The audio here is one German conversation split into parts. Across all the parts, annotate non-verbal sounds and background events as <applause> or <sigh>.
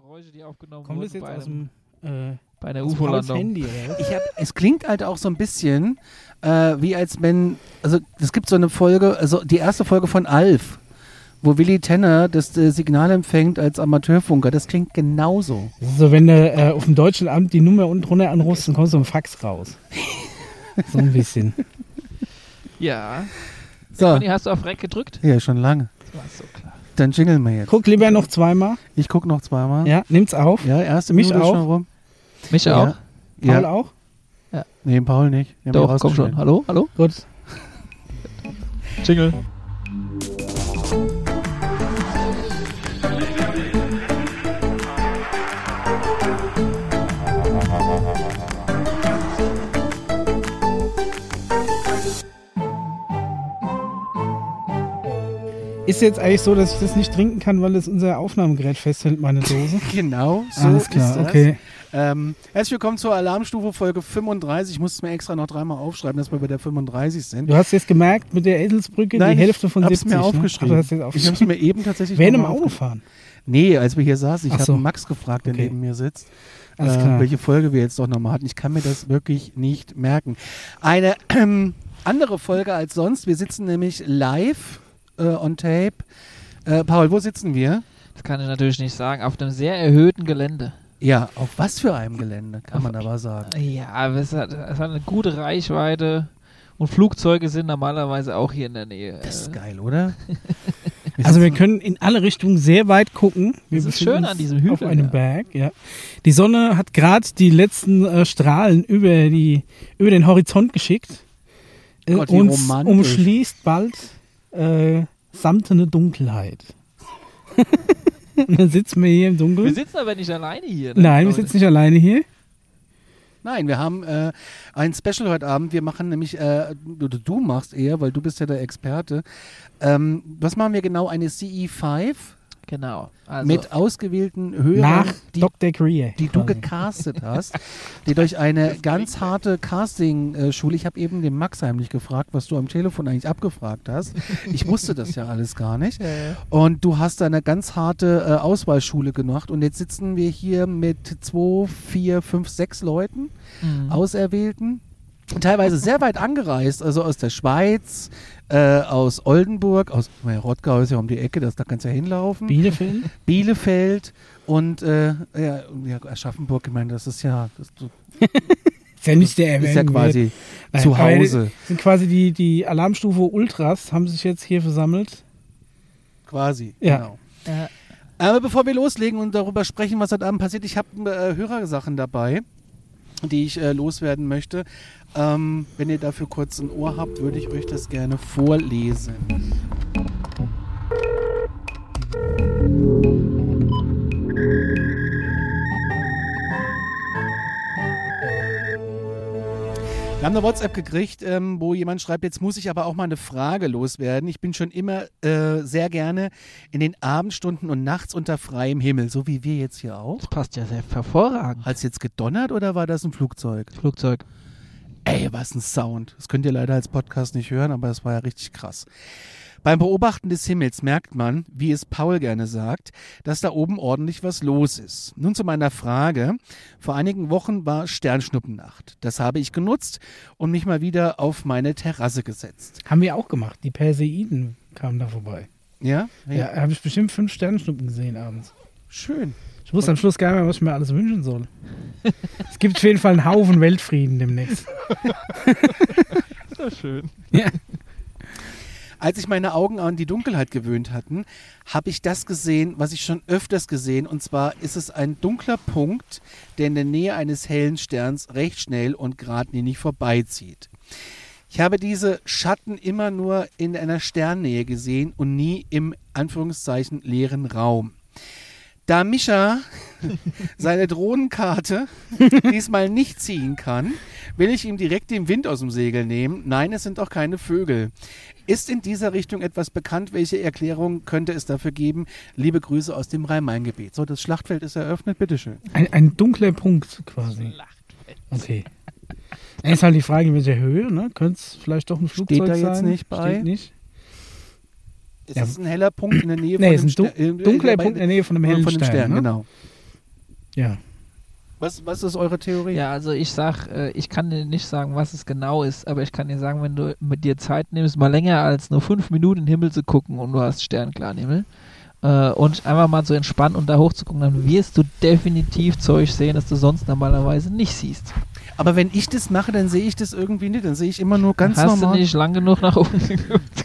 Geräusche, die aufgenommen Kommt wurden das jetzt bei, aus einem, dem, äh, bei einer Pauls UFO-Landung. Es klingt halt auch so ein bisschen äh, wie als wenn, also es gibt so eine Folge, also die erste Folge von Alf, wo Willy Tenner das äh, Signal empfängt als Amateurfunker. Das klingt genauso. Das ist so, wenn du äh, auf dem deutschen Amt die Nummer unten drunter anrufst, dann kommst du im Fax raus. so ein bisschen. Ja. So, Conny, hast du auf Rec gedrückt? ja, schon lange. Das war so klar. Dann jingeln wir jetzt. Guck lieber noch zweimal. Ich guck noch zweimal. Ja, nimm's auf. Ja, erste Mich Minute auch. schon rum. Mich Ja. auch? Paul Ja. auch? Nee, Paul nicht. Doch, komm schon. Hallo? Hallo? Gut. Jingle. Ist jetzt eigentlich so, dass ich das nicht trinken kann, weil es unser Aufnahmegerät festhält, meine Dose? <laughs> Genau, so Alles klar, ist das. okay. Ähm, herzlich willkommen zur Alarmstufe Folge 35. Ich muss es mir extra noch dreimal aufschreiben, dass wir bei der 35 sind. Du hast jetzt gemerkt, mit der Eselsbrücke Nein, die Hälfte von ich hab's 70. mir ne? aufgeschrieben. Ach, hast jetzt Ich habe es aufgeschrieben. mir eben tatsächlich Während im Auto aufgeschrieben. fahren. Nee, als wir hier saßen, ich Ach habe so. Max gefragt, der Okay. neben mir sitzt, äh, welche Folge wir jetzt doch nochmal hatten. Ich kann mir das wirklich nicht merken. Eine ähm, <clears throat> andere Folge als sonst. Wir sitzen nämlich live äh, on tape. Äh, Paul, wo sitzen wir? Das kann ich natürlich nicht sagen. Auf einem sehr erhöhten Gelände. Ja, auf was für einem Gelände, kann man aber sagen. Ja, aber es hat, es hat eine gute Reichweite. Und Flugzeuge sind normalerweise auch hier in der Nähe. Das ist geil, oder? <laughs> Also wir können in alle Richtungen sehr weit gucken. Wir Das ist schön an diesem Hügel, Auf einem ja. Berg, ja. Die Sonne hat gerade die letzten äh, Strahlen über, die, über den Horizont geschickt. Äh, Gott, wie und romantisch. umschließt bald äh, samtene Dunkelheit. <laughs> und dann sitzen wir hier im wir Dunkeln. sitzen aber nicht alleine hier. Ne? Nein, wir sitzen nicht alleine hier. Nein, wir haben äh, ein Special heute Abend. Wir machen nämlich, äh, du, du machst eher, weil du bist ja der Experte. Ähm, was machen wir genau? Eine CE5 Genau. Also, mit ausgewählten Hörern, Nach die, Dr. Greer. die du gecastet hast, die durch eine ganz harte Casting-Schule, ich habe eben den Max heimlich gefragt, was du am Telefon eigentlich abgefragt hast. Ich wusste das ja alles gar nicht. Und du hast da eine ganz harte äh, Auswahlschule gemacht und jetzt sitzen wir hier mit zwei, vier, fünf, sechs Leuten, Mhm. Auserwählten, teilweise sehr weit angereist, also aus der Schweiz, äh, aus Oldenburg, aus naja, Rottgau ist ja um die Ecke, das, da kannst du ja hinlaufen, Bielefeld. <laughs> Bielefeld und äh, ja, ja, Aschaffenburg, ich meine, das ist ja, das Ist ja <laughs> nicht der ist ja quasi. Nein, zu Hause, Sind quasi die, die Alarmstufe Ultras, haben sich jetzt hier versammelt. quasi, Ja. genau. Ja. Aber bevor wir loslegen und darüber sprechen, was heute Abend passiert, ich habe äh, Hörersachen dabei, die ich äh, loswerden möchte. Ähm, wenn ihr dafür kurz ein Ohr habt, würde ich euch das gerne vorlesen. Wir haben eine WhatsApp gekriegt, ähm, wo jemand schreibt, jetzt muss ich aber auch mal eine Frage loswerden. Ich bin schon immer äh, sehr gerne in den Abendstunden und nachts unter freiem Himmel, so wie wir jetzt hier auch. Das passt ja sehr hervorragend. Hat es jetzt gedonnert oder war das ein Flugzeug? Flugzeug. Ey, was ein Sound. Das könnt ihr leider als Podcast nicht hören, aber es war ja richtig krass. Beim Beobachten des Himmels merkt man, wie es Paul gerne sagt, dass da oben ordentlich was los ist. Nun zu meiner Frage. Vor einigen Wochen war Sternschnuppennacht. Das habe ich genutzt und mich mal wieder auf meine Terrasse gesetzt. Haben wir auch gemacht. Die Perseiden kamen da vorbei. Ja? Ja, habe ich bestimmt fünf Sternschnuppen gesehen abends. Schön. Ich wusste am Schluss gar nicht mehr, was ich mir alles wünschen soll. <laughs> es gibt auf jeden Fall einen Haufen Weltfrieden demnächst. <laughs> So schön. Ja. Als sich meine Augen an die Dunkelheit gewöhnt hatten, habe ich das gesehen, was ich schon öfters gesehen. Und zwar ist es ein dunkler Punkt, der in der Nähe eines hellen Sterns recht schnell und geradlinig vorbeizieht. Ich habe diese Schatten immer nur in einer Sternnähe gesehen und nie im Anführungszeichen leeren Raum. Da Mischa <laughs> seine Drohnenkarte <laughs> diesmal nicht ziehen kann, will ich ihm direkt den Wind aus dem Segel nehmen. Nein, es sind auch keine Vögel. Ist in dieser Richtung etwas bekannt? Welche Erklärung könnte es dafür geben? Liebe Grüße aus dem Rhein-Main-Gebiet. So, das Schlachtfeld ist eröffnet, bitteschön. Ein, ein dunkler Punkt quasi. Okay. Dann ist halt die Frage, in welcher Höhe, ne? Könnte es vielleicht doch ein Flugzeug Steht da sein? jetzt nicht bei? Steht nicht. Ist Ja. es ein heller Punkt in der Nähe Nee, von ist dem ein dun Ster- äh, dunkler bei- Punkt in der Nähe von einem hellen von dem Stern. Stern, ne? genau. Ja. Was, was ist eure Theorie? Ja, also ich sag, äh, ich kann dir nicht sagen, was es genau ist, aber ich kann dir sagen, wenn du mit dir Zeit nimmst, mal länger als nur fünf Minuten in den Himmel zu gucken und du hast sternklaren Himmel äh, und einfach mal so entspannen und da hochzugucken, dann wirst du definitiv Zeug sehen, das du sonst normalerweise nicht siehst. Aber wenn ich das mache, dann sehe ich das irgendwie nicht. Dann sehe ich immer nur ganz hast normal. du nicht lang genug nach oben <laughs> geguckt?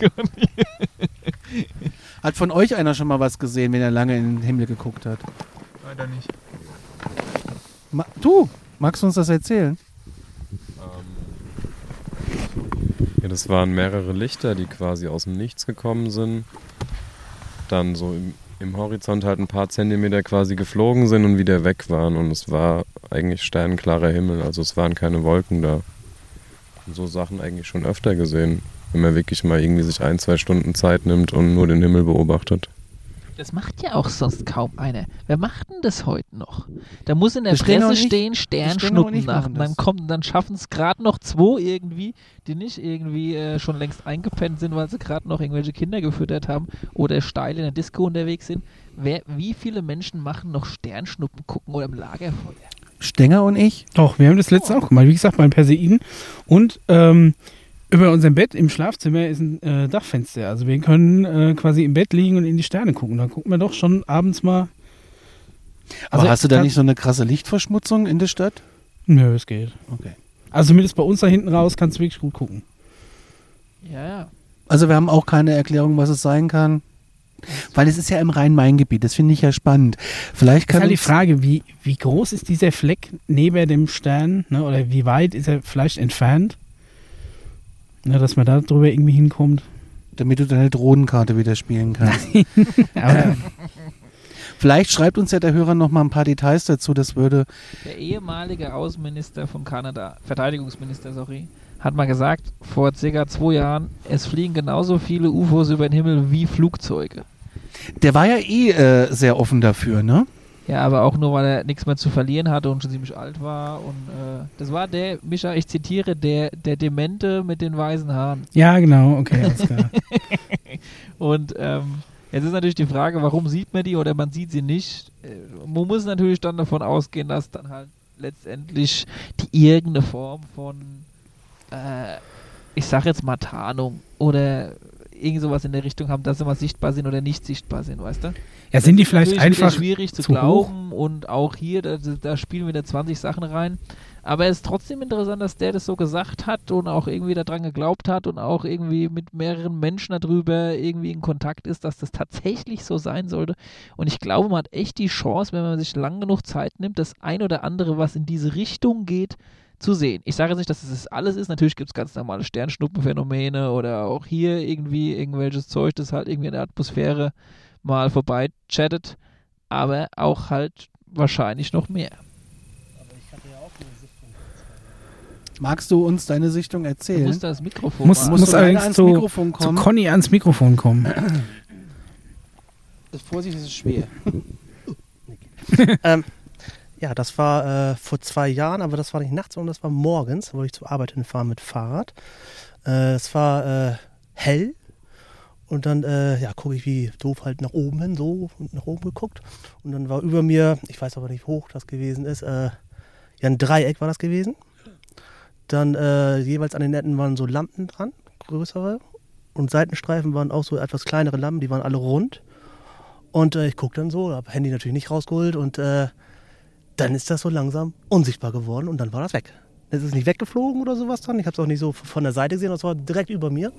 Hat von euch einer schon mal was gesehen, wenn er lange in den Himmel geguckt hat? Leider nicht. Ma du, magst du uns das erzählen? Ja, das waren mehrere Lichter, die quasi aus dem Nichts gekommen sind. Dann so im, im Horizont halt ein paar Zentimeter quasi geflogen sind und wieder weg waren. Und es war eigentlich sternklarer Himmel, also es waren keine Wolken da. Und so Sachen eigentlich schon öfter gesehen, wenn man wirklich mal irgendwie sich ein, zwei Stunden Zeit nimmt und nur den Himmel beobachtet. Das macht ja auch sonst kaum einer. Wer macht denn das heute noch? Da muss in der Das Presse stehen, Sternschnuppen nach. dann kommen, dann schaffen es gerade noch zwei irgendwie, die nicht irgendwie äh, schon längst eingepennt sind, weil sie gerade noch irgendwelche Kinder gefüttert haben oder steil in der Disco unterwegs sind. Wer, wie viele Menschen machen noch Sternschnuppen gucken oder im Lagerfeuer? Stenger und ich? Doch, wir haben das letzte auch gemacht. Wie gesagt, beim Perseiden. Und ähm, über unserem Bett im Schlafzimmer ist ein äh, Dachfenster. Also wir können äh, quasi im Bett liegen und in die Sterne gucken. Da gucken wir doch schon abends mal. Aber Also, hast du da nicht so eine krasse Lichtverschmutzung in der Stadt? Nö, es geht. Okay. Also zumindest bei uns da hinten raus kannst du wirklich gut gucken. Ja, ja. Also wir haben auch keine Erklärung, was es sein kann. Weil es ist ja im Rhein-Main-Gebiet, das finde ich ja spannend. Vielleicht Das kann ist halt die Frage, wie, wie groß ist dieser Fleck neben dem Stern? Ne? Oder wie weit ist er vielleicht entfernt? Ne, dass man da drüber irgendwie hinkommt. damit du deine Drohnenkarte wieder spielen kannst. <laughs> Aber Vielleicht schreibt uns ja der Hörer noch mal ein paar Details dazu, das würde Der ehemalige Außenminister von Kanada, Verteidigungsminister, sorry, hat mal gesagt, vor circa zwei Jahren, es fliegen genauso viele UFOs über den Himmel wie Flugzeuge. Der war ja eh äh, sehr offen dafür, ne? Ja, aber auch nur, weil er nichts mehr zu verlieren hatte und schon ziemlich alt war. Und äh, das war der, Micha, ich zitiere, der, der Demente mit den weißen Haaren. ja, genau, okay, alles klar. <laughs> Und ähm, jetzt ist natürlich die Frage, warum sieht man die oder man sieht sie nicht? Äh, man muss natürlich dann davon ausgehen, dass dann halt letztendlich die irgendeine Form von, äh, ich sag jetzt mal Tarnung oder irgend sowas in der Richtung haben, dass sie mal sichtbar sind oder nicht sichtbar sind, weißt du? Ja, sind die vielleicht einfach schwierig zu, zu hoch? glauben und auch hier, da, da spielen wieder 20 Sachen rein. Aber es ist trotzdem interessant, dass der das so gesagt hat und auch irgendwie daran geglaubt hat und auch irgendwie mit mehreren Menschen darüber irgendwie in Kontakt ist, dass das tatsächlich so sein sollte. Und ich glaube, man hat echt die Chance, wenn man sich lang genug Zeit nimmt, das ein oder andere, was in diese Richtung geht, zu sehen. Ich sage jetzt nicht, dass es das alles ist. Natürlich gibt es ganz normale Sternschnuppenphänomene oder auch hier irgendwie irgendwelches Zeug, das halt irgendwie in der Atmosphäre mal vorbei chattet, aber auch halt wahrscheinlich noch mehr. Magst du uns deine Sichtung Du erzählen? musst das Mikrofon Muss- muss du allerdings ans zu- Mikrofon zu kommen? Conny ans Mikrofon kommen. Vorsicht, das ist schwer. <laughs> ähm, ja, das war äh, vor zwei Jahren, aber das war nicht nachts, sondern das war morgens, wollte ich zur Arbeit hinfahren mit Fahrrad. Äh, es war äh, hell und dann äh, ja, gucke ich wie doof halt nach oben hin, so und nach oben geguckt. Und dann war über mir, ich weiß aber nicht, wie hoch das gewesen ist, äh, ja, ein Dreieck war das gewesen. Dann äh, jeweils an den Netten waren so Lampen dran, größere. Und Seitenstreifen waren auch so etwas kleinere Lampen, die waren alle rund. Und äh, ich gucke dann so, habe Handy natürlich nicht rausgeholt und dann ist das so langsam unsichtbar geworden und dann war das weg. Es ist nicht weggeflogen oder sowas dann. Ich habe es auch nicht so von der Seite gesehen, das war direkt über mir.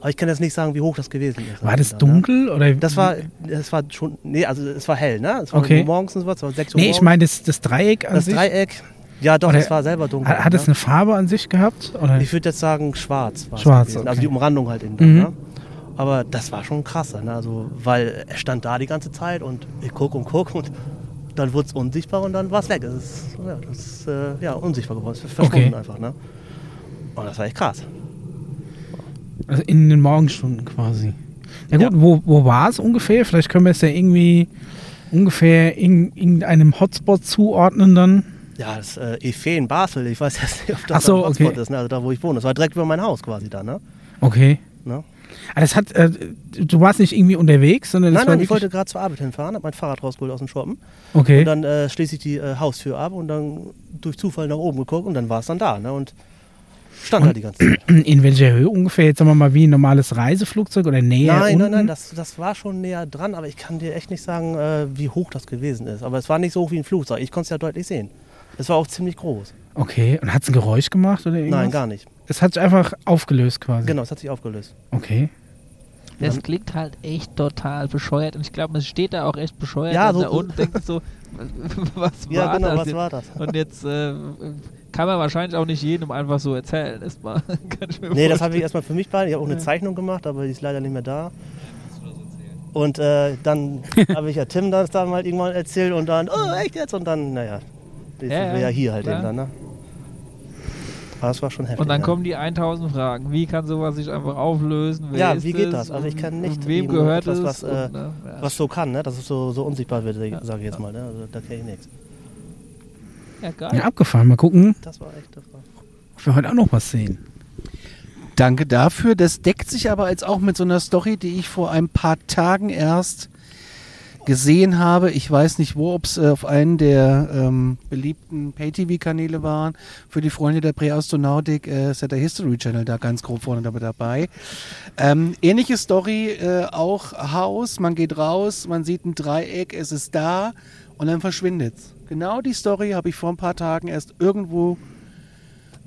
Aber ich kann jetzt nicht sagen, wie hoch das gewesen ist. War das ne? dunkel? Oder Das war, das war schon, nee, also es war hell, ne? Es war Okay. morgens und so was, es war 6 Uhr Nee, ich meine das, das Dreieck an das sich. Dreieck, ja doch, Oder- es war selber dunkel. Hat, hat es ne? eine Farbe an sich gehabt? Oder? Ich würde jetzt sagen schwarz. war's Schwarz, okay. Also die Umrandung halt in Mhm. ne? Aber das war schon krass, ne? also, weil er stand da die ganze Zeit und ich gucke und gucke und dann wurde es unsichtbar und dann war es weg. Es ist, ja, das ist äh, ja, unsichtbar geworden, es ist verschwunden Okay. einfach. Ne? Und das war echt krass. Also in den Morgenstunden quasi. Ja gut, Ja. wo, wo war es ungefähr? Vielleicht können wir es ja irgendwie ungefähr in irgendeinem Hotspot zuordnen dann. Ja, das äh, Efe in Basel, ich weiß jetzt nicht, ob das Ach so, ein Hotspot okay. ist, ne? also da wo ich wohne. Das war direkt über mein Haus quasi da. Ne? Okay. Ne? Ah, das hat, äh, du warst nicht irgendwie unterwegs, sondern das Nein, war nein, ich wollte gerade zur Arbeit hinfahren, habe mein Fahrrad rausgeholt aus dem Shoppen. Okay. Und dann äh, schließe ich die äh, Haustür ab und dann durch Zufall nach oben geguckt und dann war es dann da. Ne? Und stand da die ganze Zeit. <clears throat> In welcher Höhe ungefähr? Jetzt sagen wir mal wie ein normales Reiseflugzeug oder näher? Nein, unten? nein, nein, das, das war schon näher dran, aber ich kann dir echt nicht sagen, äh, wie hoch das gewesen ist. Aber es war nicht so hoch wie ein Flugzeug. Ich konnte es ja deutlich sehen. Es war auch ziemlich groß. Okay. Und hat es ein Geräusch gemacht oder irgendwas? Nein, gar nicht. Es hat sich einfach aufgelöst quasi. Genau, es hat sich aufgelöst. Okay. Das klingt halt echt total bescheuert und ich glaube, man steht da auch echt bescheuert Ja, da so- und denkt so, <laughs> was war Ja, genau, das was war das? Und jetzt äh, kann man wahrscheinlich auch nicht jedem einfach so erzählen. Erstmal. <laughs> Kann ich mir Nee, das vorstellen. habe ich erstmal für mich behalten. Ich habe auch eine Zeichnung gemacht, aber die ist leider nicht mehr da. Und äh, dann <laughs> habe ich ja Tim das dann mal irgendwann erzählt und dann, oh, echt jetzt? Und dann, naja, jetzt Ja, sind wir ja, ja hier halt klar. eben dann, ne? Aber es war schon heftig. Und dann ja. kommen die 1000 Fragen. Wie kann sowas sich einfach auflösen? Wer Ja, ist wie geht es? das? Also ich kann nicht Wem gehört etwas, was, äh, Und, ne, ja. was so kann, ne? dass es so, so unsichtbar wird, sage ich jetzt mal. Ne? Also da kenne ich nichts. ja, geil. Ja, abgefahren. Mal gucken, Das war echt, das war. ob wir heute auch noch was sehen. Danke dafür. Das deckt sich aber jetzt auch mit so einer Story, die ich vor ein paar Tagen erst gesehen habe. Ich weiß nicht wo, ob es äh, auf einen der ähm, beliebten Pay-TV-Kanäle waren. Für die Freunde der Präastronautik äh, ist ja der History Channel da ganz grob vorne dabei. Ähm, ähnliche Story, äh, auch Haus, man geht raus, man sieht ein Dreieck, es ist da und dann verschwindet's. Genau die Story habe ich vor ein paar Tagen erst irgendwo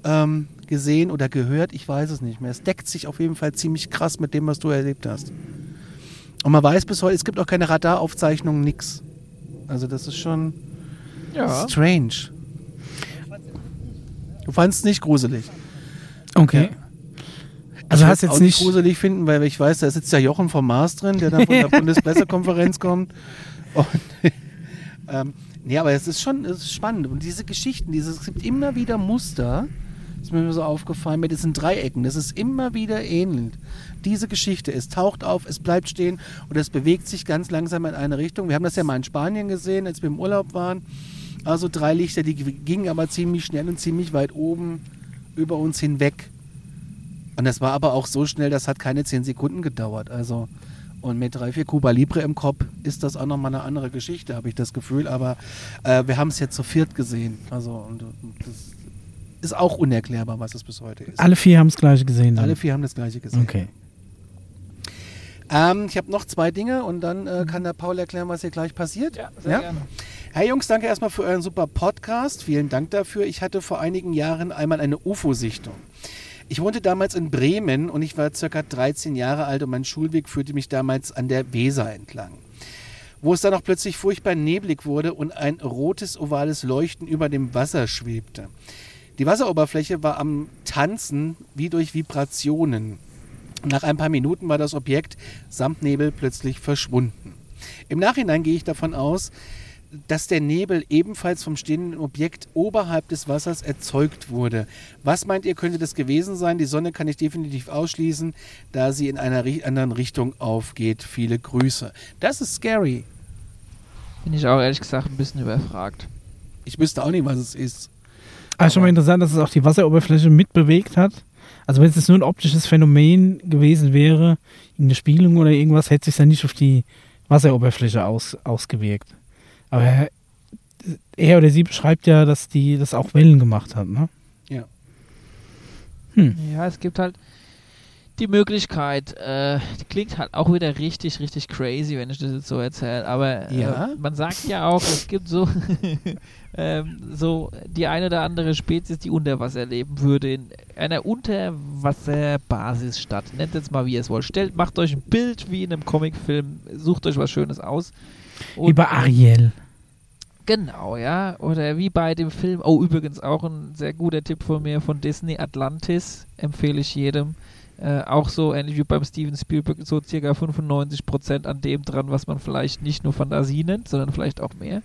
ähm, gesehen oder gehört, ich weiß es nicht mehr. Es deckt sich auf jeden Fall ziemlich krass mit dem, was du erlebt hast. Und man weiß bis heute, es gibt auch keine Radaraufzeichnungen, nix. Also das ist schon Ja. strange. Du fandest es nicht gruselig. Okay. Ja. Also ich hast jetzt auch nicht. gruselig finden, weil ich weiß, da sitzt ja Jochen vom Mars drin, der dann von der <laughs> Bundespressekonferenz kommt. Und, <laughs> ähm, nee, aber es ist schon es ist spannend. Und diese Geschichten, dieses, es gibt immer wieder Muster, ist mir so aufgefallen, mit diesen Dreiecken. Das ist immer wieder ähnlich. Diese Geschichte, es taucht auf, es bleibt stehen und es bewegt sich ganz langsam in eine Richtung. Wir haben das ja mal in Spanien gesehen, als wir im Urlaub waren. Also drei Lichter, die gingen aber ziemlich schnell und ziemlich weit oben über uns hinweg. Und das war aber auch so schnell, das hat keine zehn Sekunden gedauert. Also, und mit drei, vier Cuba Libre im Kopf ist das auch nochmal eine andere Geschichte, habe ich das Gefühl. Aber äh, wir haben es jetzt zu viert gesehen. Also, und, und das ist auch unerklärbar, was es bis heute ist. Alle vier haben das gleiche gesehen. Dann. Alle vier haben das gleiche gesehen. Okay. Ähm, ich habe noch zwei Dinge und dann äh, kann der Paul erklären, was hier gleich passiert. Ja, sehr Ja? gerne. Hey Jungs, danke erstmal für euren super Podcast. Vielen Dank dafür. Ich hatte vor einigen Jahren einmal eine UFO-Sichtung. Ich wohnte damals in Bremen und ich war circa 13 Jahre alt und mein Schulweg führte mich damals an der Weser entlang. Wo es dann auch plötzlich furchtbar neblig wurde und ein rotes, ovales Leuchten über dem Wasser schwebte. Die Wasseroberfläche war am Tanzen wie durch Vibrationen. Nach ein paar Minuten war das Objekt samt Nebel plötzlich verschwunden. Im Nachhinein gehe ich davon aus, dass der Nebel ebenfalls vom stehenden Objekt oberhalb des Wassers erzeugt wurde. Was meint ihr, könnte das gewesen sein? Die Sonne kann ich definitiv ausschließen, da sie in einer anderen Richtung aufgeht. Viele Grüße. Das ist scary. Bin ich auch ehrlich gesagt ein bisschen überfragt. Ich wüsste auch nicht, was es ist. Aber schon mal interessant, dass es auch die Wasseroberfläche mitbewegt hat. Also wenn es jetzt nur ein optisches Phänomen gewesen wäre, eine Spiegelung oder irgendwas, hätte sich dann nicht auf die Wasseroberfläche aus, ausgewirkt. Aber er, er oder sie beschreibt ja, dass die das auch Wellen gemacht hat, ne? Ja. Hm. Ja, es gibt halt die Möglichkeit, äh, die klingt halt auch wieder richtig, richtig crazy, wenn ich das jetzt so erzähle. Aber Ja. äh, man sagt ja auch, es gibt so, <laughs> ähm, so die eine oder andere Spezies, die unter Wasser leben würde, in einer Unterwasserbasisstadt. Nennt jetzt mal, wie ihr es wollt. Stellt, macht euch ein Bild wie in einem Comicfilm, sucht euch was Schönes aus. Wie bei Ariel. Genau, ja. Oder wie bei dem Film, oh, übrigens auch ein sehr guter Tipp von mir von Disney, Atlantis, empfehle ich jedem. Äh, auch so ähnlich wie beim Steven Spielberg, so circa 95% an dem dran, was man vielleicht nicht nur Fantasie nennt, sondern vielleicht auch mehr.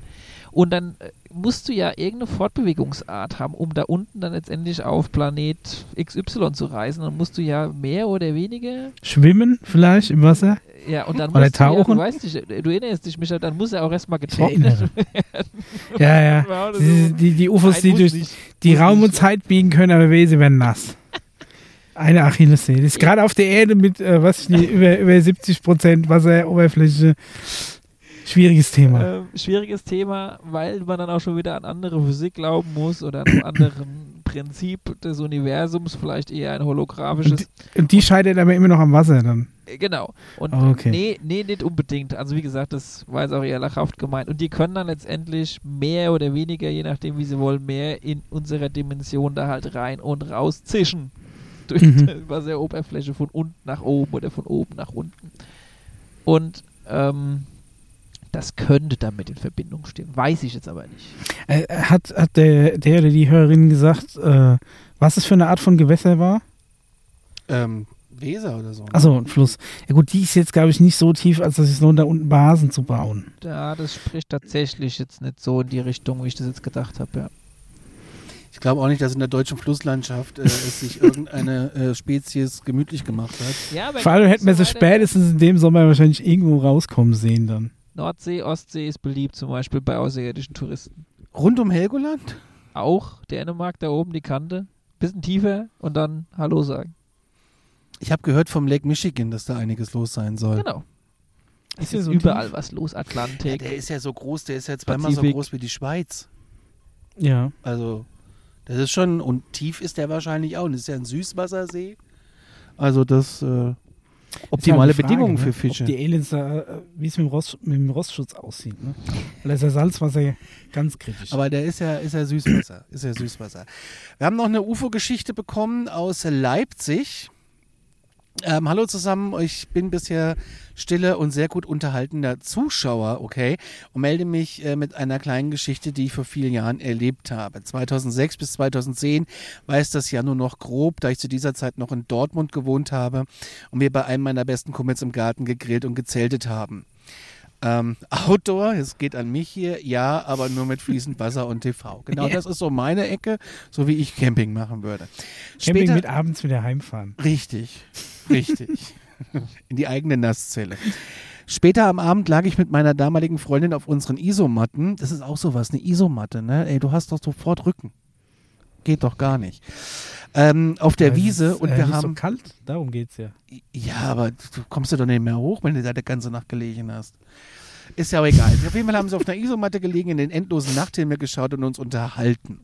Und dann äh, musst du ja irgendeine Fortbewegungsart haben, um da unten dann letztendlich auf Planet XY zu reisen. Dann musst du ja mehr oder weniger Schwimmen vielleicht im Wasser? ja, und dann Oder musst du, ja, tauchen? du weißt nicht, du erinnerst dich, Michael, dann muss er auch erstmal getrocknet <laughs> Ja, ja. Ja, Die, die, die UFOs, Nein, die durch nicht. die Muss Raum und Zeit biegen können, aber weh, sie werden nass. Eine Achillessehne. Ist gerade auf der Erde mit, äh, was ich über, über 70 Prozent Wasseroberfläche. Schwieriges Thema. Ähm, schwieriges Thema, weil man dann auch schon wieder an andere Physik glauben muss oder an einem anderen Prinzip des Universums, vielleicht eher ein holographisches. Und die scheitert aber immer noch am Wasser dann. Äh, Genau. Und Okay. nee, nee, nicht unbedingt. Also wie gesagt, das war jetzt auch eher lachhaft gemeint. Und die können dann letztendlich mehr oder weniger, je nachdem wie sie wollen, mehr in unserer Dimension da halt rein und raus zischen. <laughs> Durch Mhm. die Wasseroberfläche von unten nach oben oder von oben nach unten. Und ähm, das könnte damit in Verbindung stehen. Weiß ich jetzt aber nicht. Äh, hat, hat der, der oder die Hörerin gesagt, äh, was es für eine Art von Gewässer war? Ähm, Weser oder so. ne? Achso, ein Fluss. Ja gut, die ist jetzt, glaube ich, nicht so tief, als dass es lohnt, da unten Basen zu bauen. Ja, das spricht tatsächlich jetzt nicht so in die Richtung, wie ich das jetzt gedacht habe. Ja. Ich glaube auch nicht, dass in der deutschen Flusslandschaft äh, es sich irgendeine äh, Spezies gemütlich gemacht hat. Ja, Vor allem hätten wir so sie spätestens in dem Sommer wahrscheinlich irgendwo rauskommen sehen dann. Nordsee, Ostsee ist beliebt, zum Beispiel bei außerirdischen Touristen. Rund um Helgoland? Auch Dänemark da oben die Kante, bisschen tiefer und dann Hallo sagen. Ich habe gehört vom Lake Michigan, dass da einiges los sein soll. Genau. Ist Es ja ist so überall tief? was los, Ja, Atlantik. der ist ja so groß, der ist ja zweimal so Pazifik. groß wie die Schweiz. Ja. Also, das ist schon, und tief ist der wahrscheinlich auch. Und das ist ja ein Süßwassersee. Also, das äh, optimale Ist halt Frage, Bedingungen ne? für Fische. Ob die Aliens da, äh, wie es mit dem, Rost, mit dem Rostschutz aussieht. Ne? Weil da ist ja Salzwasser ganz kritisch. Aber der ist ja, ist ja Süßwasser. Ist ja Süßwasser. Wir haben noch eine UFO-Geschichte bekommen aus Leipzig. Ähm, hallo zusammen, ich bin bisher stille und sehr gut unterhaltener Zuschauer, okay, und melde mich äh, mit einer kleinen Geschichte, die ich vor vielen Jahren erlebt habe. 2006 bis 2010 weiß das ja nur noch grob, da ich zu dieser Zeit noch in Dortmund gewohnt habe und wir bei einem meiner besten Kumpels im Garten gegrillt und gezeltet haben. Ähm, Outdoor, es geht an mich hier, ja, aber nur mit fließend Wasser und TV. Genau, <laughs> Ja. das ist so meine Ecke, so wie ich Camping machen würde. Camping Später- mit abends wieder heimfahren. Richtig, richtig. <laughs> In die eigene Nasszelle. Später am Abend lag ich mit meiner damaligen Freundin auf unseren Isomatten. Das ist auch sowas, eine Isomatte, ne? Ey, du hast doch sofort Rücken. Geht doch gar nicht. Ähm, auf der Weil es Wiese ist, und äh, wir haben. so kalt, darum geht's ja. Ja, aber du kommst ja doch nicht mehr hoch, wenn du da die ganze Nacht gelegen hast. Ist ja auch egal. Auf jeden Fall haben sie auf einer Isomatte gelegen, in den endlosen Nachthimmel geschaut und uns unterhalten.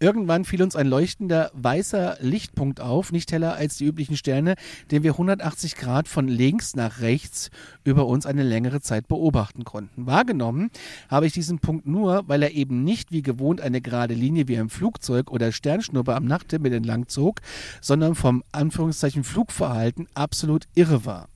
Irgendwann fiel uns ein leuchtender weißer Lichtpunkt auf, nicht heller als die üblichen Sterne, den wir 180 Grad von links nach rechts über uns eine längere Zeit beobachten konnten. Wahrgenommen habe ich diesen Punkt nur, weil er eben nicht wie gewohnt eine gerade Linie wie ein Flugzeug oder Sternschnuppe am Nachthimmel entlang zog, sondern vom Anführungszeichen Flugverhalten absolut irre war.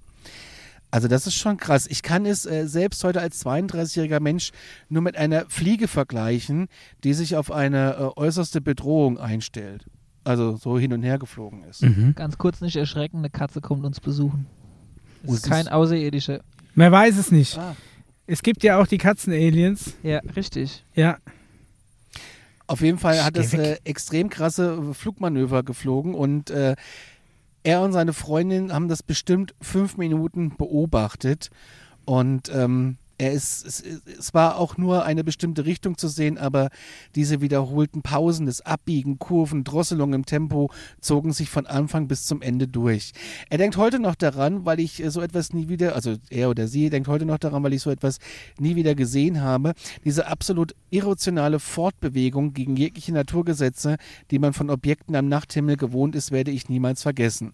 Also das ist schon krass. Ich kann es äh, selbst heute als 32-jähriger Mensch nur mit einer Fliege vergleichen, die sich auf eine äh, äußerste Bedrohung einstellt. Also so hin und her geflogen ist. Ganz kurz nicht erschrecken, eine Katze kommt uns besuchen. Oh, Ist es kein Außerirdischer. Man weiß es nicht. Ah. Es gibt ja auch die Katzen-Aliens. Ja, richtig. Ja. Auf jeden Fall hat Geh es äh, extrem krasse Flugmanöver geflogen und äh, er und seine Freundin haben das bestimmt fünf Minuten beobachtet und ähm, er ist, es, es war auch nur eine bestimmte Richtung zu sehen, aber diese wiederholten Pausen, das Abbiegen, Kurven, Drosselung im Tempo zogen sich von Anfang bis zum Ende durch. Er denkt heute noch daran, weil ich äh, so etwas nie wieder, also er oder sie denkt heute noch daran, weil ich so etwas nie wieder gesehen habe. Diese absolut irrationale Fortbewegung gegen jegliche Naturgesetze, die man von Objekten am Nachthimmel gewohnt ist, werde ich niemals vergessen.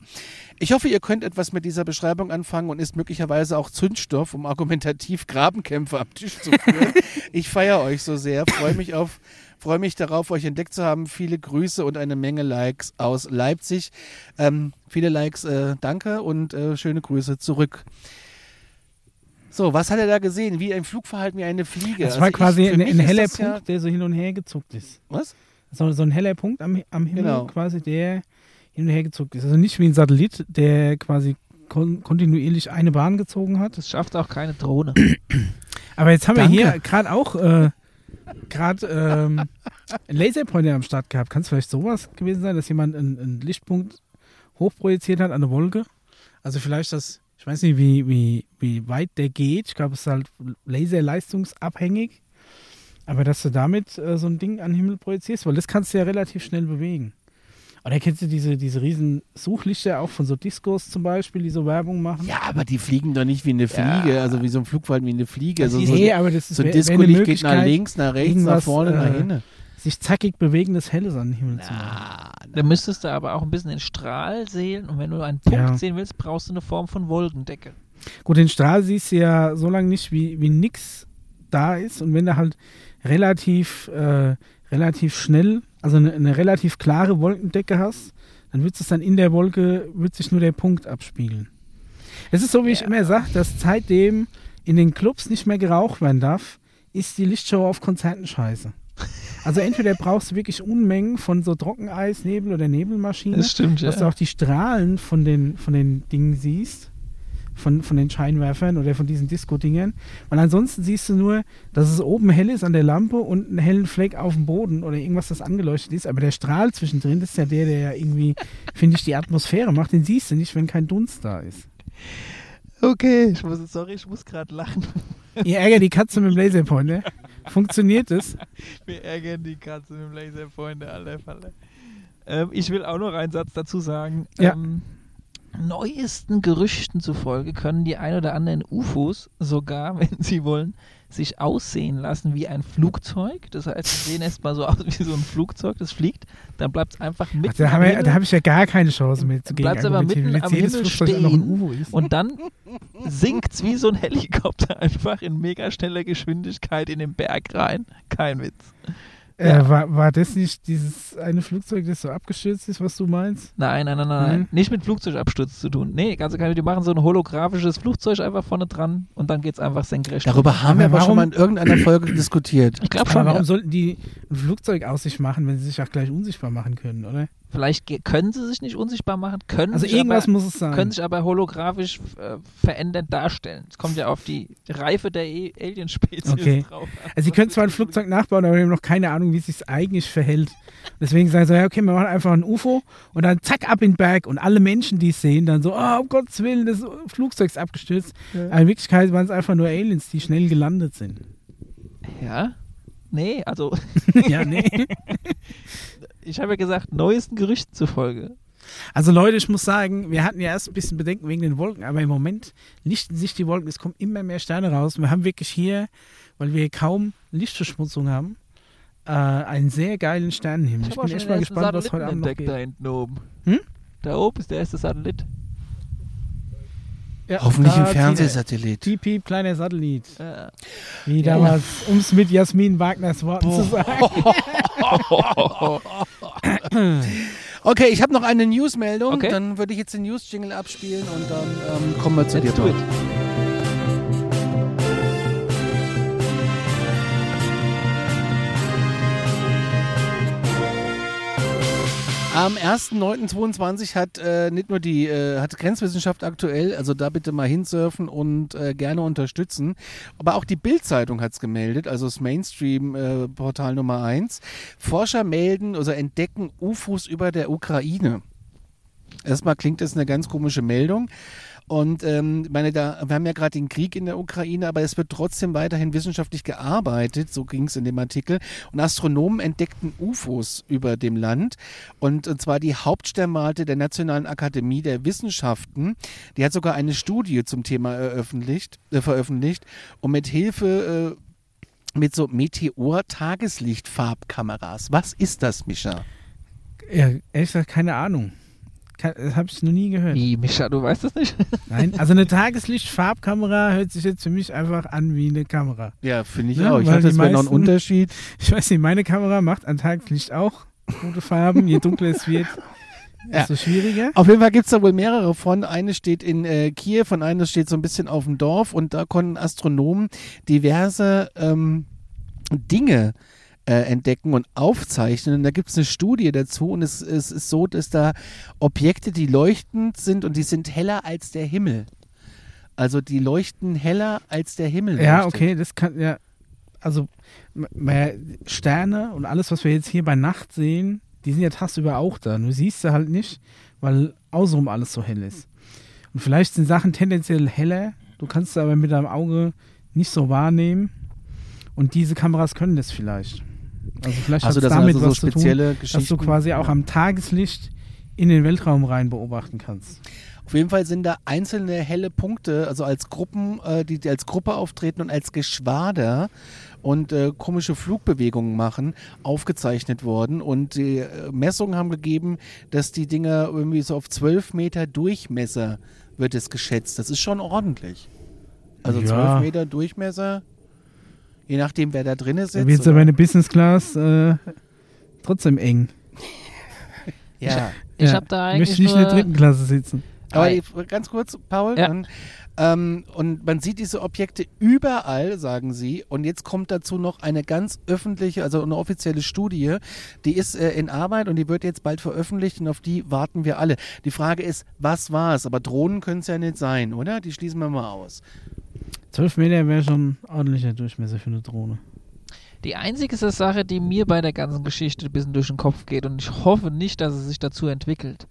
Ich hoffe, ihr könnt etwas mit dieser Beschreibung anfangen und ist möglicherweise auch Zündstoff, um argumentativ <laughs> Grabenkämpfe am Tisch zu führen. <laughs> ich feiere euch so sehr, freue mich auf Freue mich darauf, euch entdeckt zu haben. Viele Grüße und eine Menge Likes aus Leipzig. Ähm, viele Likes, äh, danke und äh, schöne Grüße zurück. So, was hat er da gesehen? Wie ein Flugverhalten wie eine Fliege. Das Also war ich- quasi für ein, ein heller das ja- Punkt, der so hin und her gezuckt ist. Was? So, so ein heller Punkt am, am Himmel Genau. quasi, der hin und her gezuckt ist. Also nicht wie ein Satellit, der quasi kon kontinuierlich eine Bahn gezogen hat. Das schafft auch keine Drohne. <clears throat> Aber jetzt haben Danke. wir hier gerade auch äh, gerade ähm, einen Laserpointer am Start gehabt. Kann es vielleicht sowas gewesen sein, dass jemand einen, einen Lichtpunkt hochprojiziert hat an eine Wolke? Also vielleicht das, ich weiß nicht, wie, wie, wie weit der geht. Ich glaube, es ist halt laserleistungsabhängig. Aber dass du damit äh, so ein Ding an den Himmel projizierst, weil das kannst du ja relativ schnell bewegen. Oder kennst du diese, diese riesen Suchlichter auch von so Discos zum Beispiel, die so Werbung machen? Ja, aber die fliegen doch nicht wie eine Fliege, also wie so ein Flugfall wie eine Fliege. Also ist so, nee, aber das ist so ein Disco-Licht geht nach links, nach rechts, nach vorne, nach äh, hinten. sich zackig bewegendes Helles an den Himmel zu machen. Ah, Da müsstest du aber auch ein bisschen den Strahl sehen und wenn du einen Punkt Ja. sehen willst, brauchst du eine Form von Wolkendecke. Gut, den Strahl siehst du ja so lange nicht, wie, wie nix da ist. Und wenn du halt relativ, äh, relativ schnell, also eine, eine relativ klare Wolkendecke hast, dann wird es dann in der Wolke, wird sich nur der Punkt abspiegeln. Es ist so, wie ich immer sage, dass seitdem in den Clubs nicht mehr geraucht werden darf, ist die Lichtshow auf Konzerten scheiße. Also entweder brauchst du wirklich Unmengen von so Trockeneis, Nebel oder Nebelmaschine, stimmt, dass du auch die Strahlen von den, von den Dingen siehst, von, von den Scheinwerfern oder von diesen Disco-Dingern. Und ansonsten siehst du nur, dass es oben hell ist an der Lampe und einen hellen Fleck auf dem Boden oder irgendwas, das angeleuchtet ist. Aber der Strahl zwischendrin, das ist ja der, der ja irgendwie, <laughs> finde ich, die Atmosphäre macht. Den siehst du nicht, wenn kein Dunst da ist. Okay, ich muss, sorry, ich muss gerade lachen. Ihr ärgert die Katze mit dem <laughs> Laserpointer. Funktioniert es? Wir ärgern die Katze mit dem Laserpointer, alle Falle. Ähm, ich will auch noch einen Satz dazu sagen. Ja. Ähm, neuesten Gerüchten zufolge können die ein oder anderen UFOs sogar, <laughs> wenn sie wollen, sich aussehen lassen wie ein Flugzeug. Das heißt, sie sehen erstmal so aus wie so ein Flugzeug, das fliegt. Dann bleibt es einfach mitten Ach, da am habe Himmel. hab ich ja gar keine Chance mehr zu gegen Bleibt's aber mitten am Himmel stehen UFO ist. Und dann sinkt es wie so ein Helikopter <laughs> einfach in mega schneller Geschwindigkeit in den Berg rein. Kein Witz. Äh, war, war das nicht dieses eine Flugzeug, das so abgestürzt ist, was du meinst? Nein, nein, nein, nein. Mhm. Nicht mit Flugzeugabsturz zu tun. Nee, ganz egal. Die machen so ein holographisches Flugzeug einfach vorne dran und dann geht es einfach senkrecht. Darüber haben wir Aber aber schon mal in irgendeiner Folge diskutiert. Ich glaube Aber schon. warum Ja. sollten die ein Flugzeug aus sich machen, wenn sie sich auch gleich unsichtbar machen können, oder? Vielleicht können sie sich nicht unsichtbar machen, können, Also sich, irgendwas aber, muss es sein. können sich aber holographisch äh, verändert darstellen. Es kommt ja auf die Reife der e Alienspezies Okay. drauf an. Also sie können zwar ein Flugzeug nachbauen, aber wir haben noch keine Ahnung, wie es sich eigentlich verhält. Deswegen sagen sie, ja, okay, wir machen einfach ein UFO und dann zack ab in den Berg und alle Menschen, die es sehen, dann so, oh, um Gottes Willen, das Flugzeug ist abgestürzt. Ja. Aber in Wirklichkeit waren es einfach nur Aliens, die schnell gelandet sind. Ja? Nee, also <laughs> ja, nee. <laughs> ich habe ja gesagt, neuesten Gerüchten zufolge. Also Leute, ich muss sagen, wir hatten ja erst ein bisschen Bedenken wegen den Wolken, aber im Moment lichten sich die Wolken, es kommen immer mehr Sterne raus. Wir haben wirklich hier, weil wir kaum Lichtverschmutzung haben, äh, einen sehr geilen Sternenhimmel. Ich, auch bin echt mal gespannt, was heute Satelliten Abend noch entdeckt da geht. hinten oben. Hm? Da oben ist der erste Satellit. Ja, Hoffentlich ein da- Fernsehsatellit. Piep, kleiner Satellit. Wie Ja. damals, um es mit Jasmin Wagners Worten zu sagen. <laughs> <laughs> <laughs> Okay, ich habe noch eine Newsmeldung. Okay. Dann würde ich jetzt den News-Jingle abspielen und dann ähm, kommen wir zu let's dir. Am 1.9.22 hat äh, nicht nur die äh, hat Grenzwissenschaft aktuell, also da bitte mal hinsurfen und äh, gerne unterstützen, aber auch die Bild-Zeitung hat es gemeldet, also das Mainstream-Portal Nummer 1. Forscher melden oder entdecken UFOs über der Ukraine. Erstmal klingt das eine ganz komische Meldung. Und ähm, meine, da, wir haben ja gerade den Krieg in der Ukraine, aber es wird trotzdem weiterhin wissenschaftlich gearbeitet, so ging es in dem Artikel. Und Astronomen entdeckten UFOs über dem Land. Und, und zwar die Hauptsternwarte der Nationalen Akademie der Wissenschaften. Die hat sogar eine Studie zum Thema eröffentlicht, äh, veröffentlicht. Und mit Hilfe äh, mit so Meteor-Tageslichtfarbkameras. Was ist das, Mischa? Ja, ehrlich gesagt, keine Ahnung. Habe ich noch nie gehört. Wie, Micha, du weißt das nicht? <laughs> Nein, also eine Tageslicht-Farbkamera hört sich jetzt für mich einfach an wie eine Kamera. Ja, finde ich Ja, auch. Ich dachte, das wäre noch ein Unterschied. <laughs> Ich weiß nicht, meine Kamera macht an Tageslicht auch gute Farben. Je dunkler es wird, <laughs> Ja. desto schwieriger. Auf jeden Fall gibt es da wohl mehrere von. Eine steht in äh, Kiew und eine steht so ein bisschen auf dem Dorf und da konnten Astronomen diverse ähm, Dinge äh, entdecken und aufzeichnen. Und da gibt es eine Studie dazu und es, es ist so, dass da Objekte, die leuchtend sind und die sind heller als der Himmel. Also die leuchten heller als der Himmel. Ja, leuchtet. okay, das kann ja. Also m- Sterne und alles, was wir jetzt hier bei Nacht sehen, die sind ja tagsüber auch da. Nur siehst du halt nicht, weil außenrum alles so hell ist. Und vielleicht sind Sachen tendenziell heller, du kannst sie aber mit deinem Auge nicht so wahrnehmen. Und diese Kameras können das vielleicht. Also vielleicht das es sind damit also so was zu tun, spezielle dass Geschichten. du quasi auch am Tageslicht in den Weltraum rein beobachten kannst. Auf jeden Fall sind da einzelne helle Punkte, also als Gruppen, äh, die, die als Gruppe auftreten und als Geschwader und äh, komische Flugbewegungen machen, aufgezeichnet worden. Und die äh, Messungen haben gegeben, dass die Dinger irgendwie so auf 12 Meter Durchmesser wird es geschätzt. Das ist schon ordentlich. Also Ja. 12 Meter Durchmesser, je nachdem, wer da drin sitzt. Da wird es aber in der Business Class äh, trotzdem eng. ja. Ich Ja, habe da Ich möchte eigentlich nicht in der nur, dritten Klasse sitzen. Aber die- ganz kurz, Paul. Ja. Dann, ähm, und man sieht diese Objekte überall, sagen sie. Und jetzt kommt dazu noch eine ganz öffentliche, also eine offizielle Studie. Die ist äh, in Arbeit und die wird jetzt bald veröffentlicht und auf die warten wir alle. Die Frage ist, was war es? Aber Drohnen können es ja nicht sein, oder? Die schließen wir mal aus. 12 Meter wäre schon ordentlicher Durchmesser für eine Drohne. Die einzige Sache, die mir bei der ganzen Geschichte ein bisschen durch den Kopf geht und ich hoffe nicht, dass es sich dazu entwickelt.